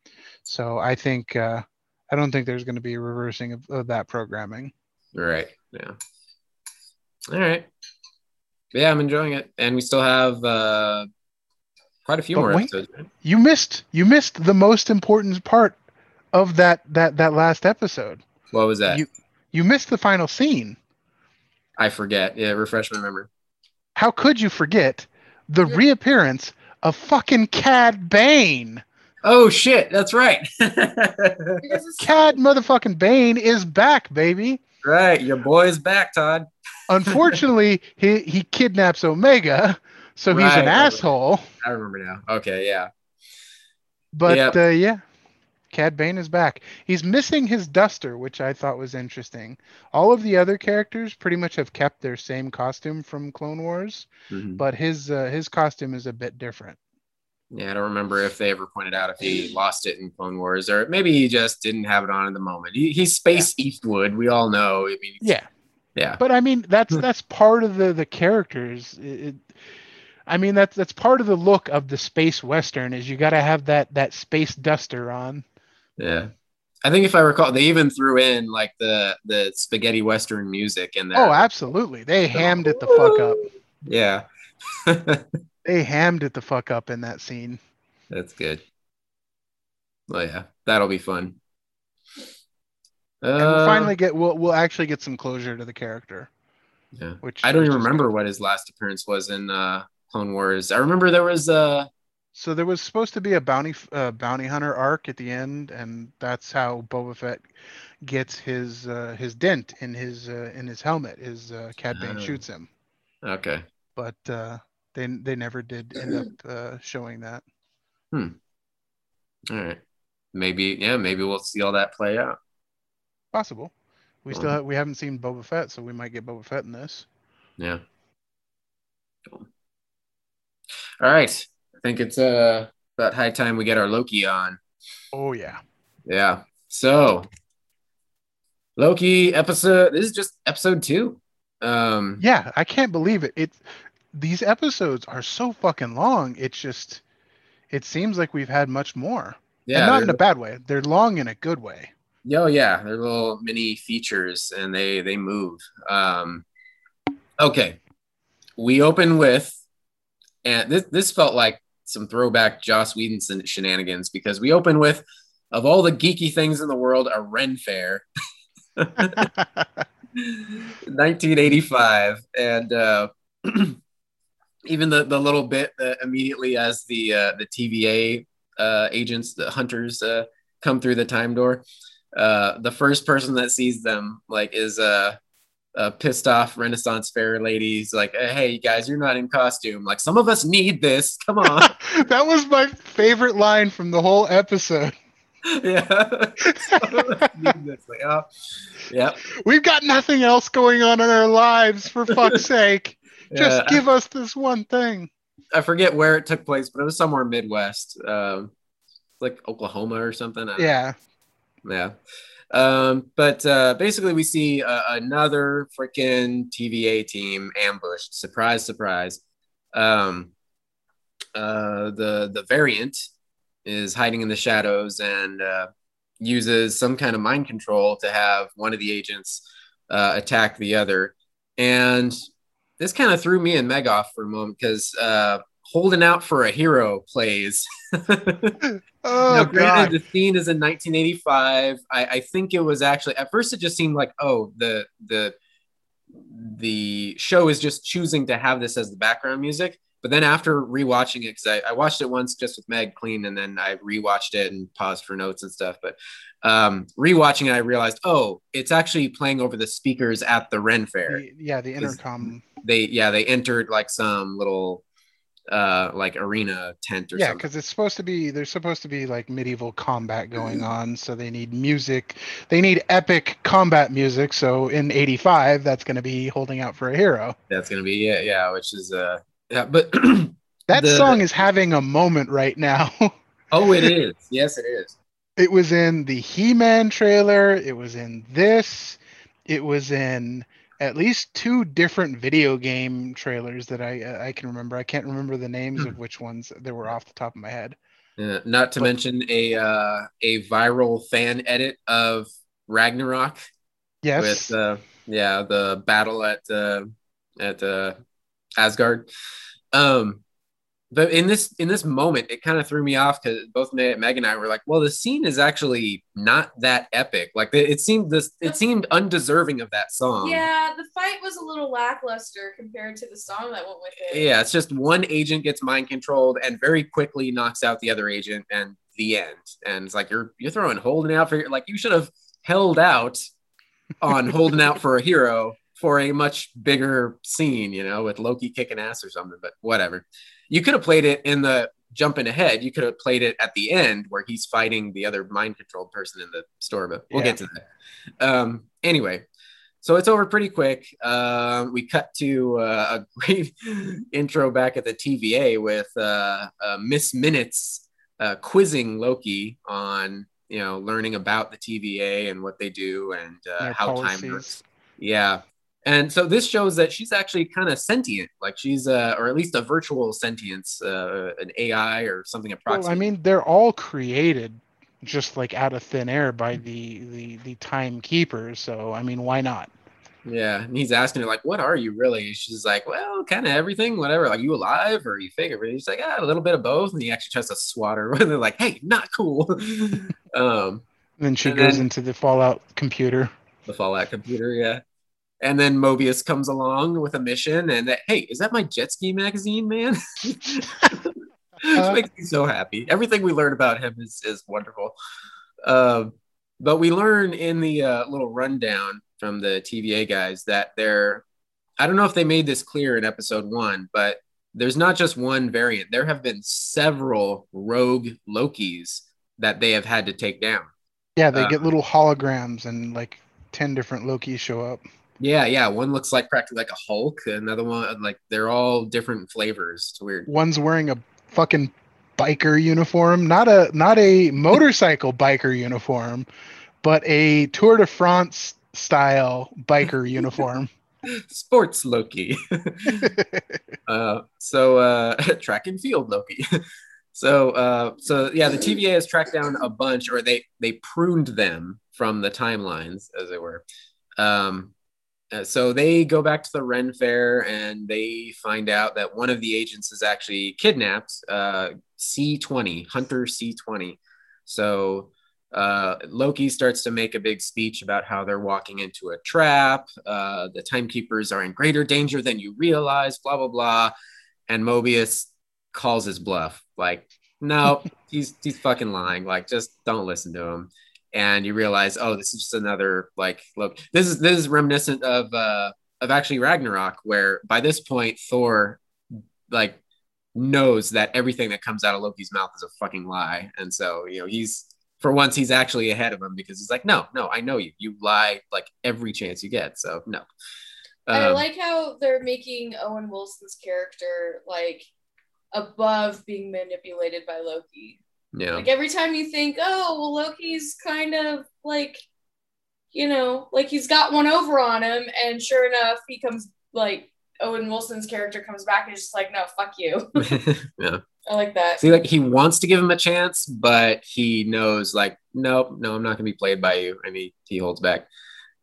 So I think uh, I don't think there's going to be a reversing of, of that programming. Right. Yeah. All right. Yeah, I'm enjoying it, and we still have uh, quite a few But more wait. episodes. Right? You missed you missed the most important part of that that that last episode. What was that? You- You missed the final scene. I forget. Yeah, refresh my memory. how could you forget the Yeah. reappearance of fucking Cad Bane. Oh shit, that's right. <laughs> Because Cad motherfucking Bane is back, baby. right, your boy's back, Todd. <laughs> Unfortunately, he he kidnaps Omega, so he's Right, an right, right. asshole. I remember now. Okay, yeah. But Yep. uh, yeah, Cad Bane is back. He's missing his duster, which I thought was interesting. All of the other characters pretty much have kept their same costume from Clone Wars, Mhm. but his uh, his costume is a bit different. Yeah, I don't remember if they ever pointed out if he lost it in Clone Wars or maybe he just didn't have it on in the moment. He, he's Space Eastwood. We all know. I mean, Yeah, yeah. but I mean that's Hmm. that's part of the the characters. It, it- I mean that's that's part of the look of the space western is you got to have that that space duster on. Yeah. I think if I recall, they even threw in like the the spaghetti western music in there. Oh, absolutely. They hammed it the fuck up. yeah. <laughs> They hammed it the fuck up in that scene. That's good. Well, yeah, that'll be fun. And we'll Uh, finally get we'll we'll actually get some closure to the character, yeah. which I don't even remember good. what his last appearance was in uh, Clone Wars. I remember there was uh So there was supposed to be a bounty uh, bounty hunter arc at the end, and that's how Boba Fett gets his uh, his dent in his uh, in his helmet. His uh, Cad Bane Oh. shoots him, okay. but uh, they they never did end up <clears throat> uh, showing that. Hmm. All right. Maybe yeah, maybe we'll see all that play out. Possible. We still Cool. ha- we haven't seen Boba Fett, so we might get Boba Fett in this. Yeah. Cool. All right. I think it's uh about high time we get our Loki on. Oh yeah. Yeah. So Loki episode this is just episode two. Um Yeah, I can't believe it. It these episodes are so fucking long. It's just it seems like we've had much more. yeah, and not in a bad way. They're long in a good way. Oh yeah, they're little mini features and they they move. Um okay. We open with and this this felt like some throwback Joss Whedon shenanigans because we open with of all the geeky things in the world, a Ren Faire. <laughs> <laughs> 1985 and uh <clears throat> even the the little bit that immediately as the uh the TVA uh agents the hunters uh come through the time door uh the first person that sees them like is uh a pissed off renaissance fair ladies like hey guys you're not in costume like some of us need this come on <laughs> that was my favorite line from the whole episode. <laughs> yeah Some of us need this. Like, oh, yeah We've got nothing else going on in our lives, for fuck's sake. Just Yeah. give us this one thing. I forget where it took place, but it was somewhere Midwest, um, like Oklahoma or something. Don't know. Yeah. yeah. Um, but uh, basically, we see uh, another freaking TVA team ambushed. Surprise, surprise. Um, uh, the the variant is hiding in the shadows and uh, uses some kind of mind control to have one of the agents uh, attack the other. And this kind of threw me and Meg off for a moment because uh, holding out for a hero plays. <laughs> Oh now, god. granted, the scene is in 1985. I, I think it was actually at first it just seemed like oh the the the show is just choosing to have this as the background music. But then after rewatching it, because I, I watched it once just with Meg clean, and then I rewatched it and paused for notes and stuff. But um, rewatching it, I realized oh, it's actually playing over the speakers at the Ren Faire The- yeah, the intercom. they yeah they entered like some little uh like arena tent or Yeah, because it's supposed to be there's supposed to be like medieval combat going on, so they need music. They need epic combat music. So in '85, that's going to be holding out for a hero. that's gonna be it yeah which is uh yeah but <clears throat> That The- song is having a moment right now. <laughs> oh it is yes it is it was in the He-Man trailer. It was in this. It was in at least two different video game trailers that I uh, I can remember. I can't remember the names Hmm. of which ones they were off the top of my head. Uh, not to But- mention a uh a viral fan edit of ragnarok Yes. with uh yeah the battle at uh at uh asgard um but in this in this moment, it kind of threw me off because both Meg and I were like, "Well, the scene is actually not that epic. Like it seemed this, it seemed undeserving of that song." Yeah, the fight was a little lackluster compared to the song that went with it. Yeah, it's just one agent gets mind controlled and very quickly knocks out the other agent, and the end. And it's like you're you're throwing holding out for like you should have held out on holding out for a hero for a much bigger scene, you know, with Loki kicking ass or something. But whatever you could have played it in the jumping ahead. You could have played it at the end where he's fighting the other mind controlled person in the store, but we'll yeah. get to that. Um, anyway, so it's over pretty quick. Uh, we cut to uh, a <laughs> great intro back at the TVA with uh, uh, Miss Minutes uh, quizzing Loki on you know learning about the TVA and what they do and uh, how policies. time works. Yeah, and so this shows that she's actually kind of sentient, like she's uh, or at least a virtual sentience, uh, an AI or something approximate. Well, I mean, they're all created just like out of thin air by the the the timekeepers. So I mean, why not? Yeah, and he's asking her like, "What are you really?" She's like, "Well, kind of everything, whatever. Like, you alive or you fake it?" He's like, "Ah, a little bit of both." And he actually tries to swat her. <laughs> and they're like, "Hey, not cool." <laughs> um, and then she and goes then, into the Fallout computer. The Fallout computer, yeah. And then Mobius comes along with a mission, and that, hey, is that my jet ski magazine, man? <laughs> uh, makes me so happy. Everything we learn about him is is wonderful. Uh, but we learn in the uh, little rundown from the TVA guys that they're I don't know if they made this clear in episode one, but there's not just one variant. There have been several rogue Lokis that they have had to take down. Yeah, they uh, get little holograms and like 10 different Lokis show up. Yeah, yeah. One looks like practically like a Hulk. Another one, like they're all different flavors. It's weird. One's wearing a fucking biker uniform, not a not a motorcycle biker uniform, but a Tour de France style biker <laughs> uniform. Sports Loki. <laughs> uh, so uh, <laughs> track and field Loki. so uh, so yeah, the TVA has tracked down a bunch, or they they pruned them from the timelines, as it were. Um, uh, so they go back to the Ren Faire and they find out that one of the agents is actually kidnapped, uh, C20, Hunter C20. So uh, Loki starts to make a big speech about how they're walking into a trap. Uh, the timekeepers are in greater danger than you realize, blah, blah, blah. And Mobius calls his bluff. Like, no, <laughs> he's, he's fucking lying. Like, just don't listen to him and you realize, oh, this is just another like look. This is this is reminiscent of uh of actually Ragnarok, where by this point Thor like knows that everything that comes out of Loki's mouth is a fucking lie, and so you know he's for once he's actually ahead of him because he's like, no, no, I know you. You lie like every chance you get. So no. Um, I like how they're making Owen Wilson's character like above being manipulated by Loki. Yeah. Like every time you think, oh, well, Loki's kind of like, you know, like he's got one over on him, and sure enough, he comes like Owen Wilson's character comes back and is just like, no, fuck you. <laughs> <laughs> yeah. I like that. See, like he wants to give him a chance, but he knows, like, nope, no, I'm not gonna be played by you. I mean, he holds back.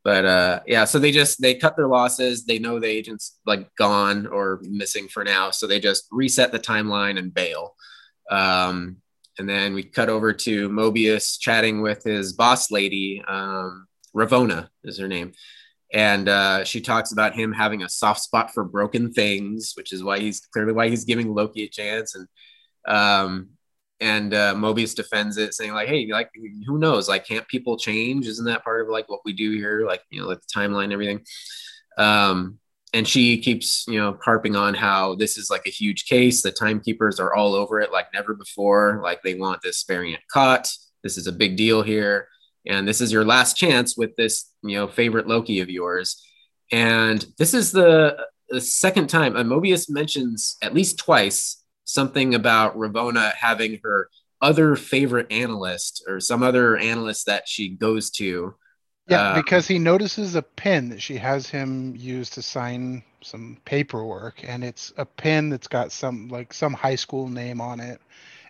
But uh, yeah, so they just they cut their losses. They know the agent's like gone or missing for now, so they just reset the timeline and bail. Um, and then we cut over to Mobius chatting with his boss lady, um, Ravonna is her name. And uh, she talks about him having a soft spot for broken things, which is why he's clearly why he's giving Loki a chance. And um, and uh, Mobius defends it, saying like, "Hey, like, who knows? Like, can't people change? Isn't that part of like what we do here? Like, you know, like the timeline, and everything." Um, and she keeps you know harping on how this is like a huge case. The timekeepers are all over it like never before. Like they want this variant caught. This is a big deal here. And this is your last chance with this you know favorite loki of yours. And this is the, the second time mobius mentions at least twice something about ravonna having her other favorite analyst or some other analyst that she goes to yeah, um, because he notices a pen that she has him use to sign some paperwork, and it's a pen that's got some like some high school name on it,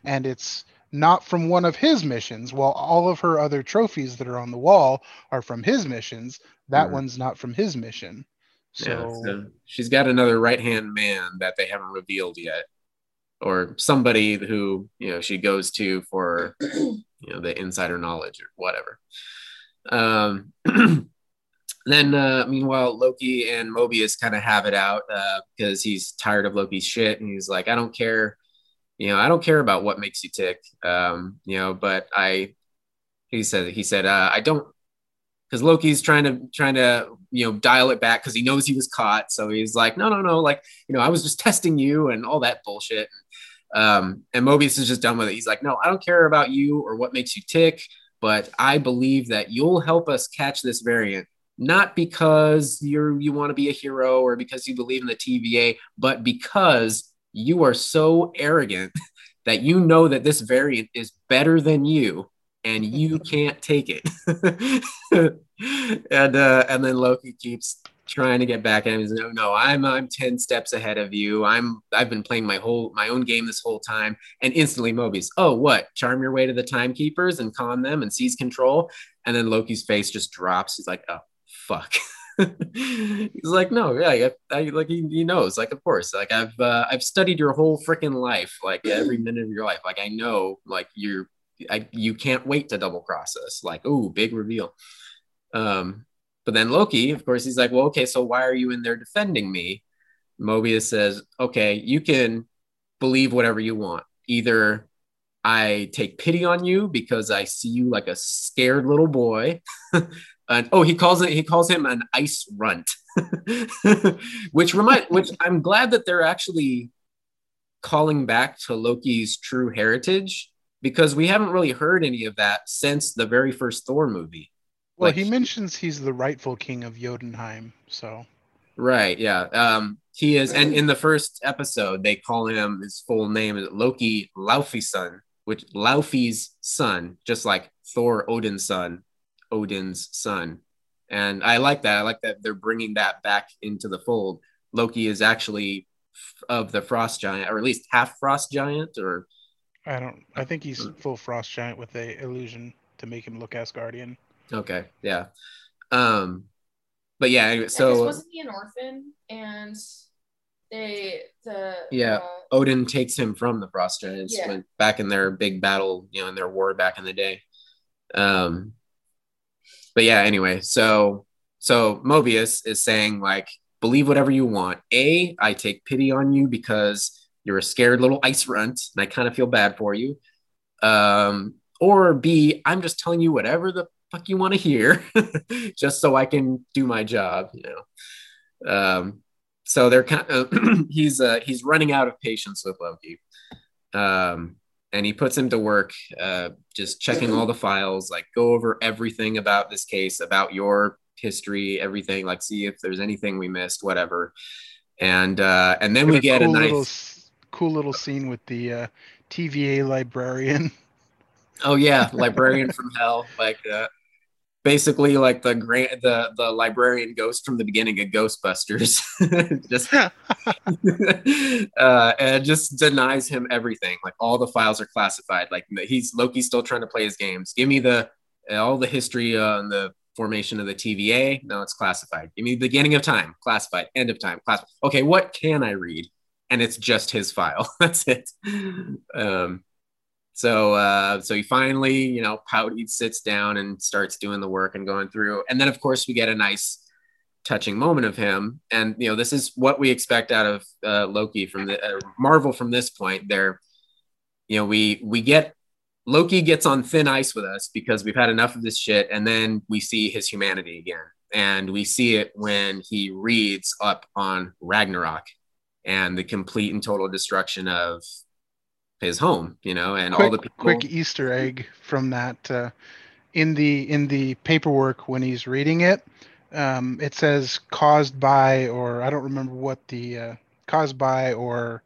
and it's not from one of his missions. While all of her other trophies that are on the wall are from his missions, that mm-hmm. one's not from his mission. So, yeah, so she's got another right hand man that they haven't revealed yet. or somebody who you know she goes to for you know the insider knowledge or whatever. Um, <clears throat> then uh, meanwhile, Loki and Mobius kind of have it out because uh, he's tired of Loki's shit, and he's like, I don't care, you know, I don't care about what makes you tick, um, you know, but I, he said, he said, uh, I don't, because Loki's trying to trying to you know dial it back because he knows he was caught, so he's like, no, no, no, like you know, I was just testing you and all that bullshit. Um, and Mobius is just done with it. He's like, no, I don't care about you or what makes you tick, but I believe that you'll help us catch this variant not because you're you want to be a hero or because you believe in the TVA, but because you are so arrogant <laughs> that you know that this variant is better than you and you <laughs> can't take it. <laughs> and uh, and then Loki keeps trying to get back at him. He's no, no, I'm I'm ten steps ahead of you. I'm I've been playing my whole my own game this whole time. And instantly Mobius, oh what? Charm your way to the timekeepers and con them and seize control. And then Loki's face just drops. He's like, oh fuck. <laughs> He's like, no, yeah, I, I, like he, he knows, like, of course, like I've uh, I've studied your whole freaking life, like <laughs> every minute of your life, like I know, like you're, I, you can't wait to double cross us, like, oh, big reveal. Um, but then Loki, of course, he's like, well, okay, so why are you in there defending me? Mobius says, okay, you can believe whatever you want. Either I take pity on you because I see you like a scared little boy, <laughs> And oh, he calls it. He calls him an ice runt, <laughs> which remind. <laughs> Which I'm glad that they're actually calling back to Loki's true heritage because we haven't really heard any of that since the very first Thor movie. Well, like, he mentions he's the rightful king of Jotunheim, so. Right. Yeah. Um, he is, and in the first episode, they call him his full name is Loki Laufey's son, which Laufey's son, just like Thor Odin's son, Odin's son. And I like that. I like that they're bringing that back into the fold. Loki is actually of the frost giant, or at least half frost giant, or I don't. I think he's full frost giant with a illusion to make him look Asgardian. Okay, yeah. Um, but yeah. Anyway, so wasn't he an orphan? And they the yeah uh, Odin takes him from the frost giants yeah. back in their big battle, you know, in their war back in the day. Um, but yeah, anyway, so so Mobius is saying like believe whatever you want. A, I take pity on you because you're a scared little ice runt and I kind of feel bad for you. Um, or B, I'm just telling you whatever the fuck you want to hear <laughs> just so I can do my job, you know. Um, so they're kind of <clears throat> he's uh, he's running out of patience with Loki. Um, and he puts him to work uh, just checking all the files like go over everything about this case about your history everything like see if there's anything we missed whatever and uh, and then we get cool a nice little, cool little scene with the uh, TVA librarian <laughs> oh yeah librarian from hell like uh, basically like the grant the the librarian ghost from the beginning of ghostbusters <laughs> just <laughs> <laughs> uh and just denies him everything like all the files are classified like he's loki's still trying to play his games. Give me the all the history on the formation of the tva. No it's classified. Give me the beginning of time. Classified. End of time. Classified okay what can i read? And it's just his file. That's it. Um so uh, so he finally, you know, Pouty sits down and starts doing the work and going through. And then of course we get a nice touching moment of him. And you know, this is what we expect out of uh, Loki from the uh, Marvel from this point. There, you know, we we get Loki gets on thin ice with us because we've had enough of this shit, and then we see his humanity again. And we see it when he reads up on Ragnarok and the complete and total destruction of his home, you know, and quick, all the people. Quick Easter egg from that uh, in the in the paperwork when he's reading it, um, it says caused by, or I don't remember what the uh, caused by, or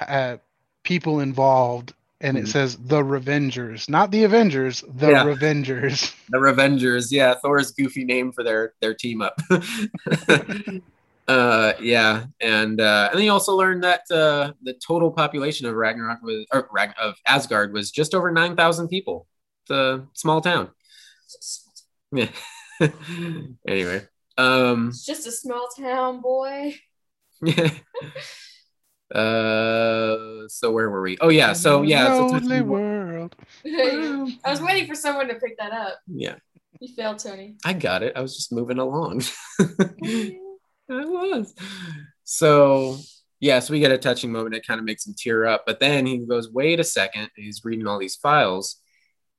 uh, people involved, and it mm-hmm. says the Revengers, not the Avengers, the yeah. Revengers. The Revengers, yeah, Thor's goofy name for their their team up. <laughs> <laughs> Uh, yeah, and uh, and then you also learned that uh, the total population of Ragnarok was or Ragn- of Asgard was just over nine thousand people. It's a small town. Yeah. <laughs> anyway, um, it's just a small town, boy. Yeah. <laughs> Uh, so where were we? Oh yeah, so yeah, so lonely world. <laughs> I was waiting for someone to pick that up. yeah, You failed, Tony. I got it. I was just moving along. I was. So yeah, so we get a touching moment. It kind of makes him tear up, but then he goes, "Wait a second. He's reading all these files,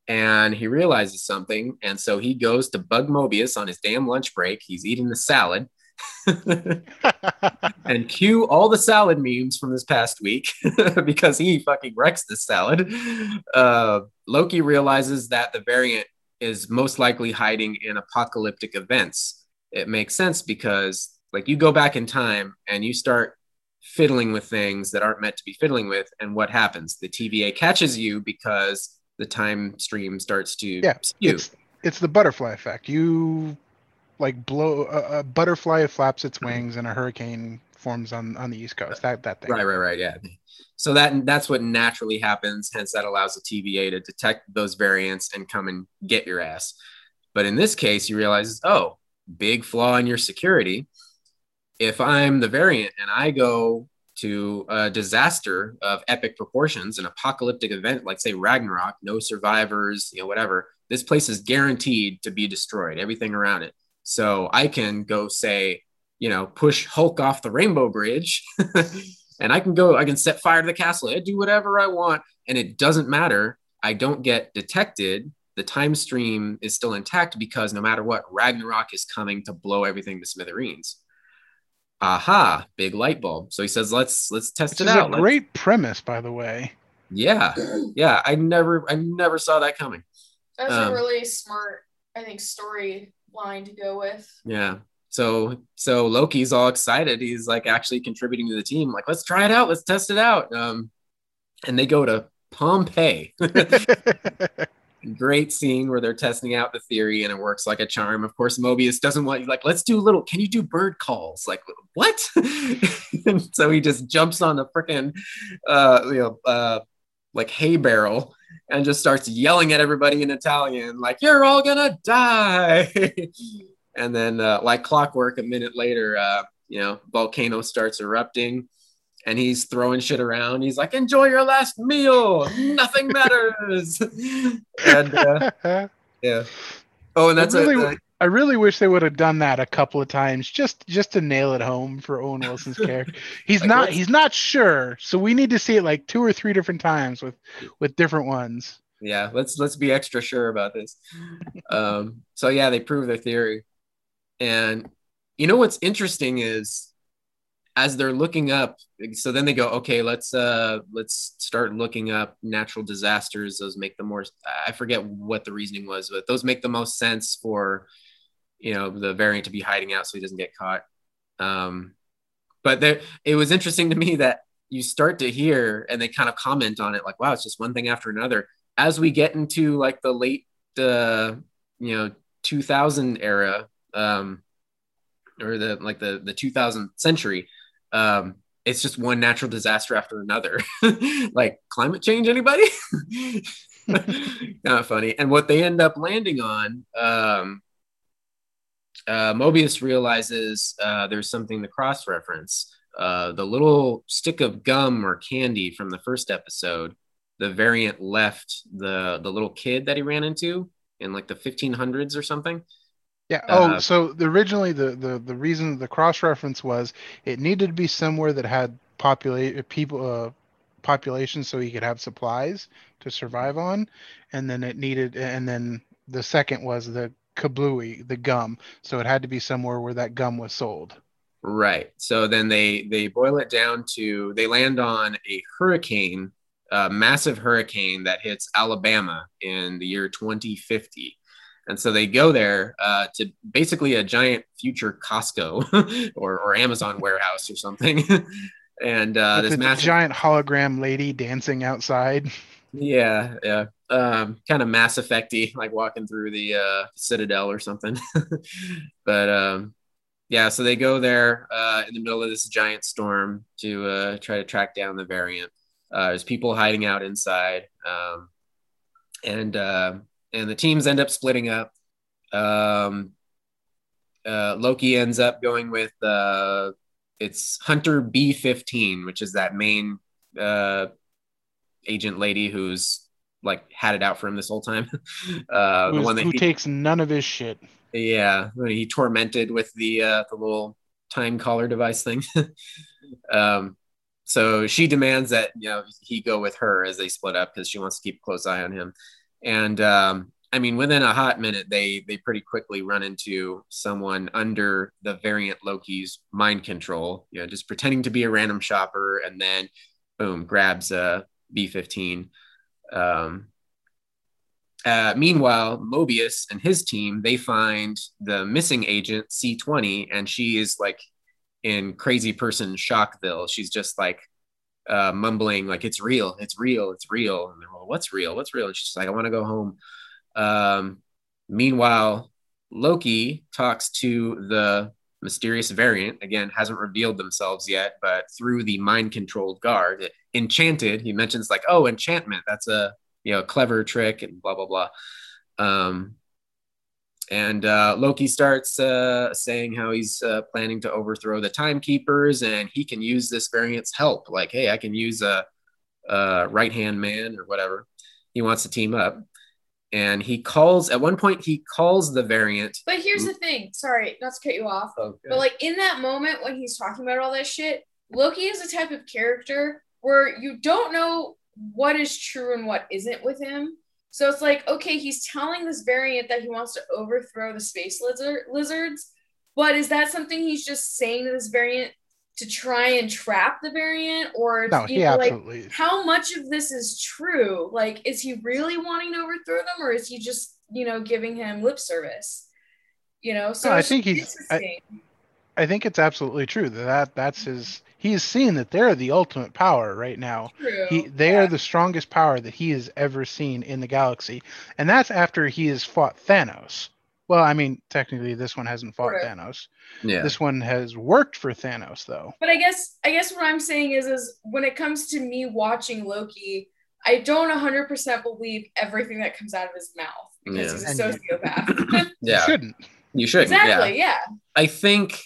and he realizes something. And so he goes to bug Mobius on his damn lunch break. He's eating the salad. <laughs> and cue all the salad memes from this past week <laughs> because he fucking wrecks the salad. Uh, Loki realizes that the variant is most likely hiding in apocalyptic events. It makes sense because, like, you go back in time and you start fiddling with things that aren't meant to be fiddling with, and what happens? The TVA catches you because the time stream starts to yeah, skew. it's it's the butterfly effect. You like blow a, a butterfly flaps its mm-hmm. wings and a hurricane forms on on the east coast. That that thing. Right, right, right. Yeah. So that that's what naturally happens. Hence, that allows the TVA to detect those variants and come and get your ass. But in this case, you realize, oh, big flaw in your security. If I'm the variant and I go to a disaster of epic proportions, an apocalyptic event like say Ragnarok, no survivors, you know, whatever, this place is guaranteed to be destroyed, everything around it. So I can go say, you know, push Hulk off the Rainbow Bridge, <laughs> and I can go, I can set fire to the castle, I do whatever I want, and it doesn't matter. I don't get detected. The time stream is still intact because no matter what, Ragnarok is coming to blow everything to smithereens. Aha, big light bulb. So he says, "Let's let's test Which it is out." a Let's- great premise, by the way. yeah, yeah. I never, I never saw that coming. That's Um, a really smart, I think, storyline to go with. Yeah. So so Loki's all excited. He's like actually contributing to the team. Like, let's try it out. Let's test it out. Um, and they go to Pompeii. <laughs> <laughs> Great scene where they're testing out the theory and it works like a charm. Of course, Mobius doesn't want you like, let's do little. Can you do bird calls? Like what? <laughs> and so he just jumps on the freaking, uh, you know, uh, like hay barrel and just starts yelling at everybody in Italian, like, you're all gonna die. <laughs> and then, uh, like clockwork, a minute later, uh, you know, volcano starts erupting and he's throwing shit around. He's like, enjoy your last meal. Nothing <laughs> matters. and uh, <laughs> yeah. Oh, and that's I really, a, uh, I really wish they would have done that a couple of times just just to nail it home for Owen <laughs> Wilson's character. He's Like, not he's not sure, so we need to see it like two or three different times with with different ones. yeah let's let's be extra sure about this um so yeah they prove their theory and you know what's interesting is as they're looking up so then they go okay let's uh let's start looking up natural disasters. Those make the more i forget what the reasoning was but those make the most sense for you know the variant to be hiding out so he doesn't get caught. Um but there it was interesting to me that you start to hear and they kind of comment on it like wow it's just one thing after another. As we get into like the late uh you know 2000 era um or the like the the 2000 century um it's just one natural disaster after another <laughs> like climate change anybody <laughs> of funny and what they end up landing on um uh, Mobius realizes uh, there's something to cross reference. Uh, the little stick of gum or candy from the first episode, the variant left the the little kid that he ran into in like the 1500s or something. Yeah. Oh, Uh, so the, originally the, the the reason the cross reference was it needed to be somewhere that had populate people uh, population so he could have supplies to survive on, and then it needed and then the second was the Kablooie, the gum. So it had to be somewhere where that gum was sold. Right. So then they they boil it down to they land on a hurricane, a massive hurricane that hits Alabama in the year 2050. And so they go there uh, to basically a giant future Costco <laughs> or, or Amazon warehouse or something. <laughs> and uh, With this massive giant hologram lady dancing outside. Yeah, yeah. Um, kind of Mass Effecty, like walking through the uh, Citadel or something. <laughs> but um, yeah, so they go there uh, in the middle of this giant storm to uh, try to track down the variant. Uh, there's people hiding out inside, um, and uh, and the teams end up splitting up. Um, uh, Loki ends up going with uh, it's Hunter B15, which is that main uh, agent lady who's like had it out for him this whole time. <laughs> Uh, the one that who he, takes none of his shit. yeah, he tormented with the uh, the little time collar device thing. <laughs> um, so she demands that you know he go with her as they split up because she wants to keep a close eye on him. And um, I mean, within a hot minute, they they pretty quickly run into someone under the variant Loki's mind control. You know, just pretending to be a random shopper, and then boom, grabs a B fifteen. Um, uh, meanwhile, Mobius and his team they find the missing agent C20, and she is like in crazy person shockville. She's just like uh, mumbling like it's real, it's real, it's real. And they're well, what's real? What's real? And she's like, I want to go home. Um, meanwhile, Loki talks to the mysterious variant. Again, hasn't revealed themselves yet, but through the mind controlled guard, enchanted. He mentions like, oh, enchantment. That's a you know clever trick and blah blah blah. Um, and uh, Loki starts uh, saying how he's uh, planning to overthrow the timekeepers, and he can use this variant's help. Like, hey, I can use a, a right hand man or whatever. He wants to team up, and he calls. At one point, he calls the variant. But here's the thing. Sorry, not to cut you off. But like in that moment when he's talking about all that shit, Loki is a type of character where you don't know what is true and what isn't with him. So it's like, okay, he's telling this variant that he wants to overthrow the space lizard lizards, but is that something he's just saying to this variant to try and trap the variant, or No, he know, like absolutely is. how much of this is true? Like, is he really wanting to overthrow them, or is he just you know giving him lip service? You know, so No, I think he's- I- I think it's absolutely true that, that that's his. He's seen that they're the ultimate power right now. True. He, they yeah. are the strongest power that he has ever seen in the galaxy, and that's after he has fought Thanos. Well, I mean, technically, this one hasn't fought Right. Thanos. Yeah, This one has worked for Thanos, though. But I guess I guess what I'm saying is is when it comes to me watching Loki, I don't 100% believe everything that comes out of his mouth because Yeah. he's a And sociopath. <laughs> You yeah, shouldn't. you should. Yeah, exactly, yeah. I think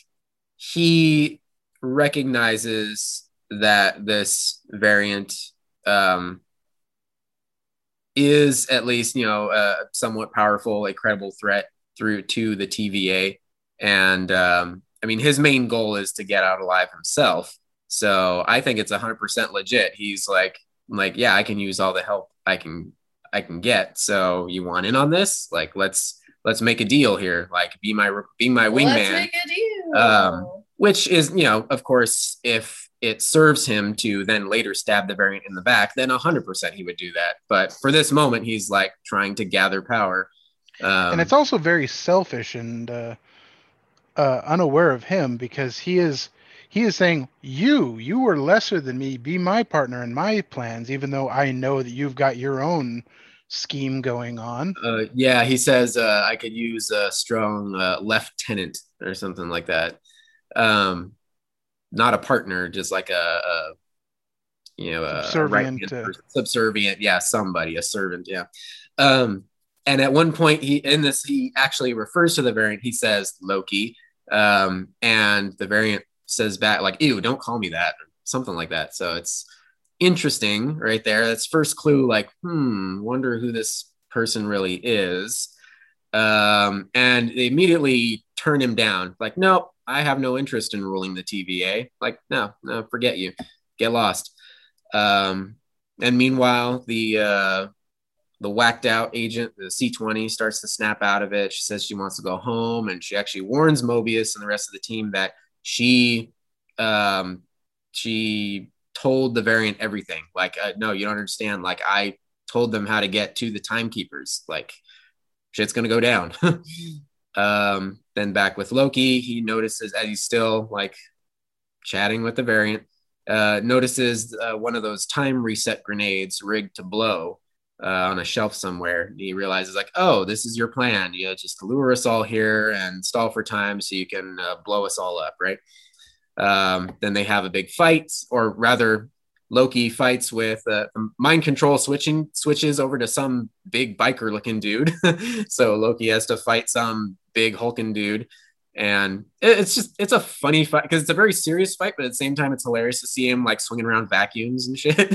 he recognizes that this variant um, is at least, you know, a somewhat powerful, a credible threat through to the TVA. And um, I mean, his main goal is to get out alive himself. So I think it's 100% legit. He's like, like, yeah, I can use all the help I can, I can get. So you want in on this? Like, let's let's make a deal here. Like, be my be my Let's wingman make a deal. Um, which is you know of course if it serves him to then later stab the variant in the back then 100% he would do that. But for this moment he's like trying to gather power. Um, and it's also very selfish and uh, uh, unaware of him because he is he is saying you you were lesser than me. Be my partner in my plans even though i know that you've got your own scheme going on. Uh, yeah he says uh, i could use a strong uh, lieutenant or something like that um, not a partner just like a, a you know a Subservient, uh, person. subservient yeah somebody a servant yeah. Um, and at one point he in this he actually refers to the variant he says loki. Um, and the variant says back like ew don't call me that or something like that. So it's interesting right there. That's first clue like hmm wonder who this person really is. Um, and they immediately turn him down. Like nope i have no interest in ruling the tva like no no forget you get lost um, and meanwhile the uh, the whacked out agent, the C20, starts to snap out of it. She says she wants to go home, and she actually warns Mobius and the rest of the team that she um, she told the variant everything. Like, uh, no, you don't understand. Like, I told them how to get to the timekeepers. Like, shit's gonna go down. <laughs> um, then back with Loki, he notices as he's still like chatting with the variant, uh, notices uh, one of those time reset grenades rigged to blow uh, on a shelf somewhere. He realizes like, oh, this is your plan. You know, just lure us all here and stall for time so you can uh, blow us all up, right? Um, then they have a big fight, or rather, Loki fights with uh, mind control switching switches over to some big biker looking dude. <laughs> so Loki has to fight some big hulking dude, and it's just it's a funny fight because it's a very serious fight, but at the same time, it's hilarious to see him like swinging around vacuums and shit.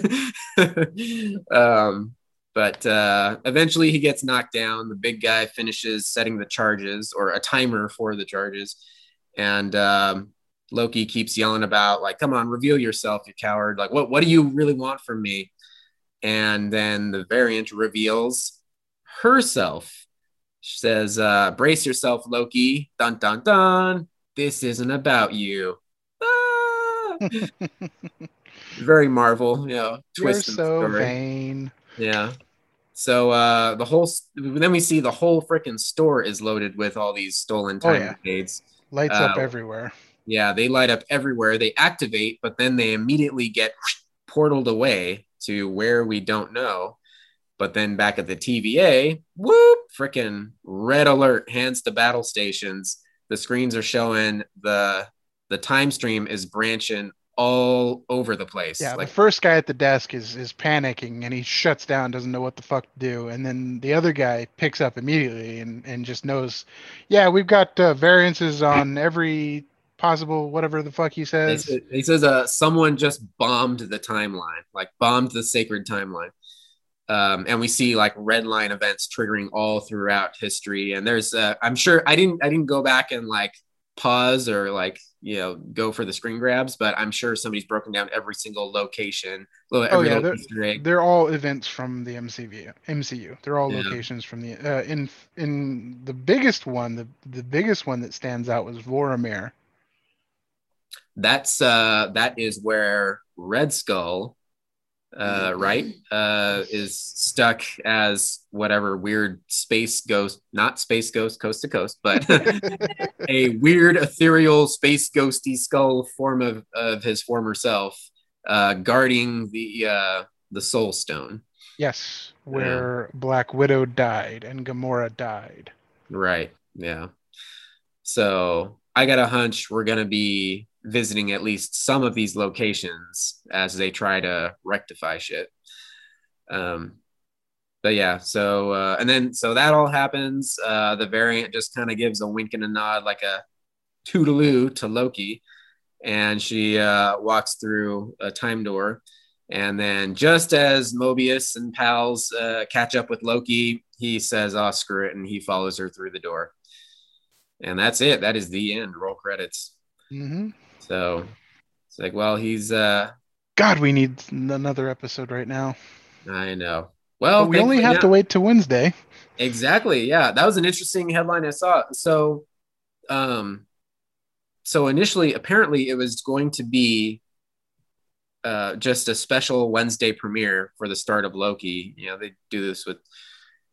<laughs> um, but uh, eventually, he gets knocked down. The big guy finishes setting the charges or a timer for the charges, and um, Loki keeps yelling about like, "Come on, reveal yourself, you coward! Like, what what do you really want from me?" And then the variant reveals herself. She says, uh, "Brace yourself, Loki! Dun dun dun! This isn't about you." Ah! <laughs> Very Marvel, you know. You're twist so story. vain. Yeah. So uh the whole then we see the whole freaking store is loaded with all these stolen Oh, time yeah. grenades. Lights up Uh, everywhere. Yeah, they light up everywhere. They activate, but then they immediately get portaled away to where we don't know. But then back at the TVA, whoop, freaking red alert, hands to battle stations. The screens are showing the the time stream is branching all over the place. Yeah, like the first guy at the desk is is panicking and he shuts down, doesn't know what the fuck to do, and then the other guy picks up immediately and and just knows, yeah, we've got uh, variances on every possible whatever the fuck he He says. says, he says uh, someone just bombed the timeline, like bombed the sacred timeline. Um, and we see like red line events triggering all throughout history. And there's, uh, I'm sure I didn't, I didn't go back and like pause or like, you know, go for the screen grabs, but I'm sure somebody's broken down every single location, every Oh, yeah, egg. They're all events from the MCV, MCU. They're all Yeah. locations from the uh, in in the biggest one. The the biggest one that stands out was Vormir. That's, uh, that is where Red Skull, uh, right, uh, is stuck as whatever weird space ghost, not space ghost coast to coast, but <laughs> a weird ethereal space ghosty skull form of, of his former self, uh, guarding the uh, the soul stone. Yes, where Black Widow died and Gamora died. Right. Yeah. So I got a hunch we're gonna be visiting at least some of these locations as they try to rectify shit. Um, but yeah, so uh, and then so that all happens. Uh, the variant just kind of gives a wink and a nod, like a toodaloo to Loki, and she uh, walks through a time door. And then, just as Mobius and pals uh, catch up with Loki, he says, "Oh, screw it," and he follows her through the door. And that's it. That is the end. Roll credits. hmm So it's like, well, he's. uh God, we need another episode right now. I know. Well, But we only have to wait to Wednesday. Exactly. Yeah, that was an interesting headline I saw. So, um, so initially, apparently, it was going to be uh, just a special Wednesday premiere for the start of Loki. You know, they do this with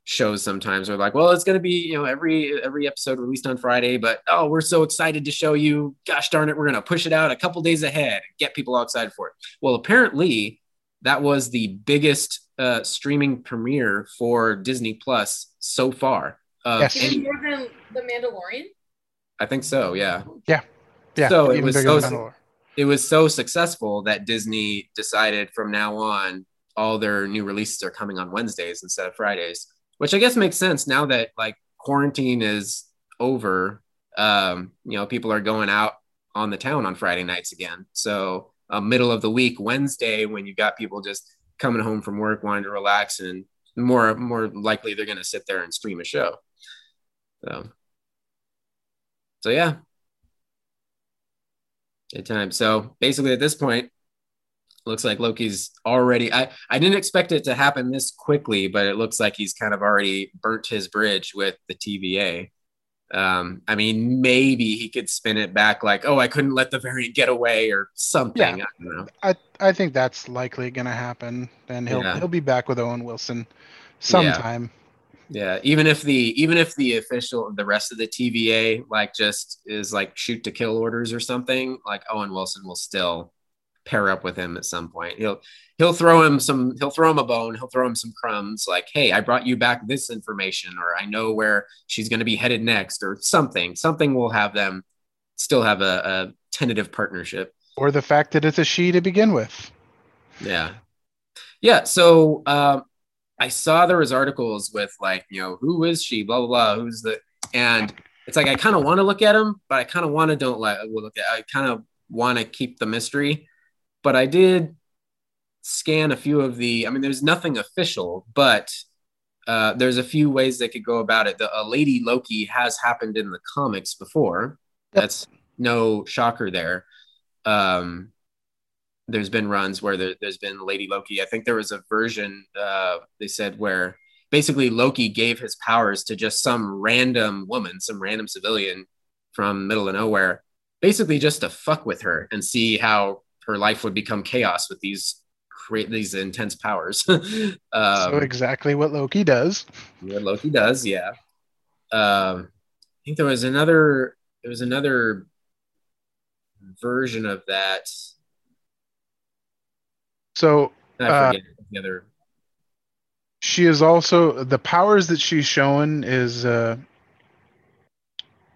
shows sometimes. They're like, well, it's going to be you know every every episode released on Friday, but oh, we're so excited to show you. Gosh darn it, we're going to push it out a couple days ahead and get people all excited for it. Well, apparently, that was the biggest uh, streaming premiere for Disney Plus so far. Of Yes. any- more than the Mandalorian. I think so. Yeah. Yeah, Yeah. So it was so- It was so successful that Disney decided from now on all their new releases are coming on Wednesdays instead of Fridays, which I guess makes sense now that like quarantine is over. Um, you know, people are going out on the town on Friday nights again. So, uh, middle of the week, Wednesday, when you've got people just coming home from work wanting to relax, and more more likely they're going to sit there and stream a show. So, so yeah, good time. So basically, at this point, looks like Loki's already. I I didn't expect it to happen this quickly, but it looks like he's kind of already burnt his bridge with the TVA. Um, I mean, maybe he could spin it back like, "Oh, I couldn't let the variant get away" or something. Yeah. I don't know. I I think that's likely going to happen. And he'll Yeah. he'll be back with Owen Wilson sometime. Yeah, even if the even if the official the rest of the TVA like just is like shoot to kill orders or something, like Owen Wilson will still pair up with him at some point. He'll he'll throw him some he'll throw him a bone, he'll throw him some crumbs like, "Hey, I brought you back this information or I know where she's going to be headed next or something. Something will have them still have a, a tentative partnership. Or the fact that it's a she to begin with. Yeah. Yeah. So um, I saw there was articles with like, you know, who is she? Blah blah blah. Who's the and it's like I kind of want to look at him, but I kind of want to don't let look at. I kind of want to keep the mystery, but I did scan a few of the. I mean, there's nothing official, but uh, there's a few ways they could go about it. The a Lady Loki has happened in the comics before. Yep. That's no shocker there. Um, there's been runs where there, has been Lady Loki. I think there was a version uh, they said where basically Loki gave his powers to just some random woman, some random civilian from middle of nowhere, basically just to fuck with her and see how her life would become chaos with these create these intense powers. <laughs> um, so exactly what Loki does. What Loki does, yeah. Um, I think there was another. There was another version of that. So I uh, the other. she is also the powers that she's showing is uh,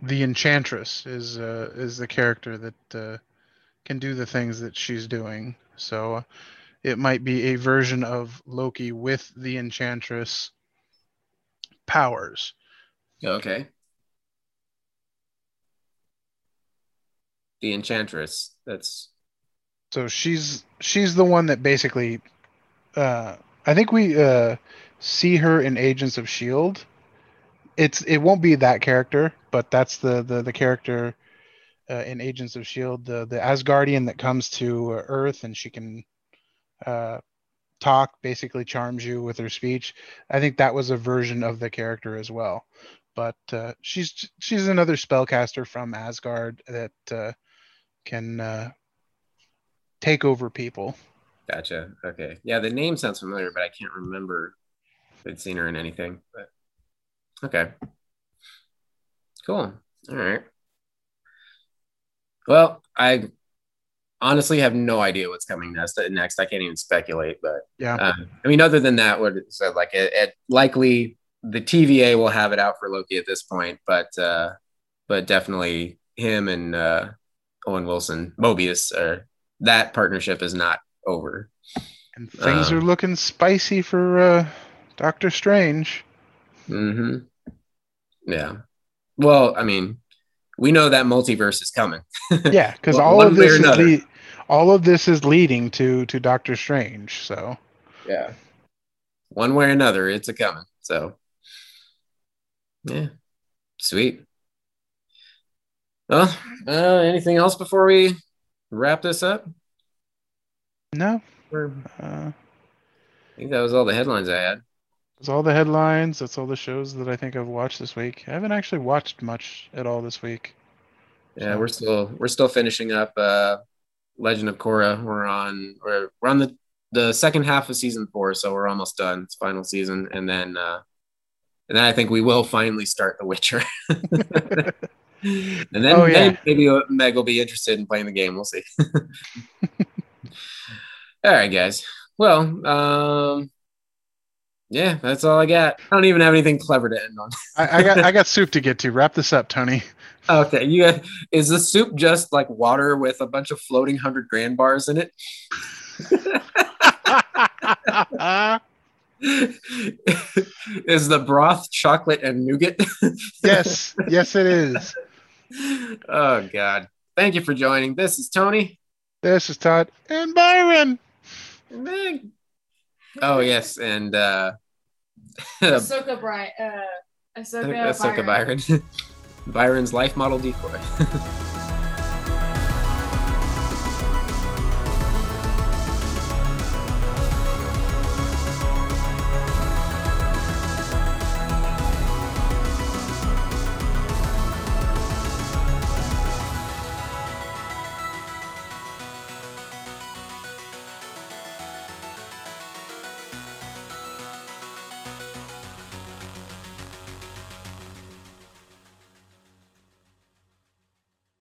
the Enchantress is uh, is the character that uh, can do the things that she's doing. So it might be a version of Loki with the Enchantress powers. Okay. The Enchantress. That's So she's she's the one that basically uh I think we uh see her in Agents of Shield. It's it won't be that character, but that's the the, the character uh, in Agents of Shield, the the Asgardian that comes to uh, Earth and she can uh talk, basically charms you with her speech. I think that was a version of the character as well. But uh, she's she's another spellcaster from Asgard that uh, can uh, take over people. gotcha. Okay. Yeah, the name sounds familiar, but I can't remember if I'd seen her in anything. But okay. Cool. All right. Well, I honestly have no idea what's coming next. Next, I can't even speculate. But Yeah. uh, I mean, other than that, what it said, like it, it likely the TVA will have it out for Loki at this point, but uh, but definitely him and uh, Owen Wilson, Mobius, or that partnership is not over. And things Um, are looking spicy for uh, Doctor Strange. hmm Yeah. Well, I mean, we know that multiverse is coming. <laughs> Yeah, because all of this is le- all of this is leading to to Doctor Strange. So Yeah. One way or another, it's a coming. So, yeah. Sweet. Well, uh, anything else before we wrap this up? no, uh, I think that was all the headlines I had. That's all the headlines. That's all the shows that I think I've watched this week. I haven't actually watched much at all this week. Yeah, So- we're still we're still finishing up uh Legend of Korra. We're on we're we're on the the second half of season four, so we're almost done. It's final season, and then uh and then I think we will finally start The Witcher. <laughs> and then, Oh, yeah. then maybe Meg will be interested in playing the game. We'll see. <laughs> <laughs> all right, guys. Well, um yeah, that's all I got. I don't even have anything clever to end on. <laughs> I, I got I got soup to get to. Wrap this up, Tony. Okay, you got, is the soup just like water with a bunch of floating hundred grand bars in it? <laughs> is the broth chocolate and nougat? <laughs> yes, yes, it is. oh God! Thank you for joining. This is Tony. This is Todd and Byron. Oh yes, and uh, <laughs> Ahsoka Brian. Uh, Ahsoka, Ahsoka Byron. Byron. <laughs> Byron's life model decoy. <laughs>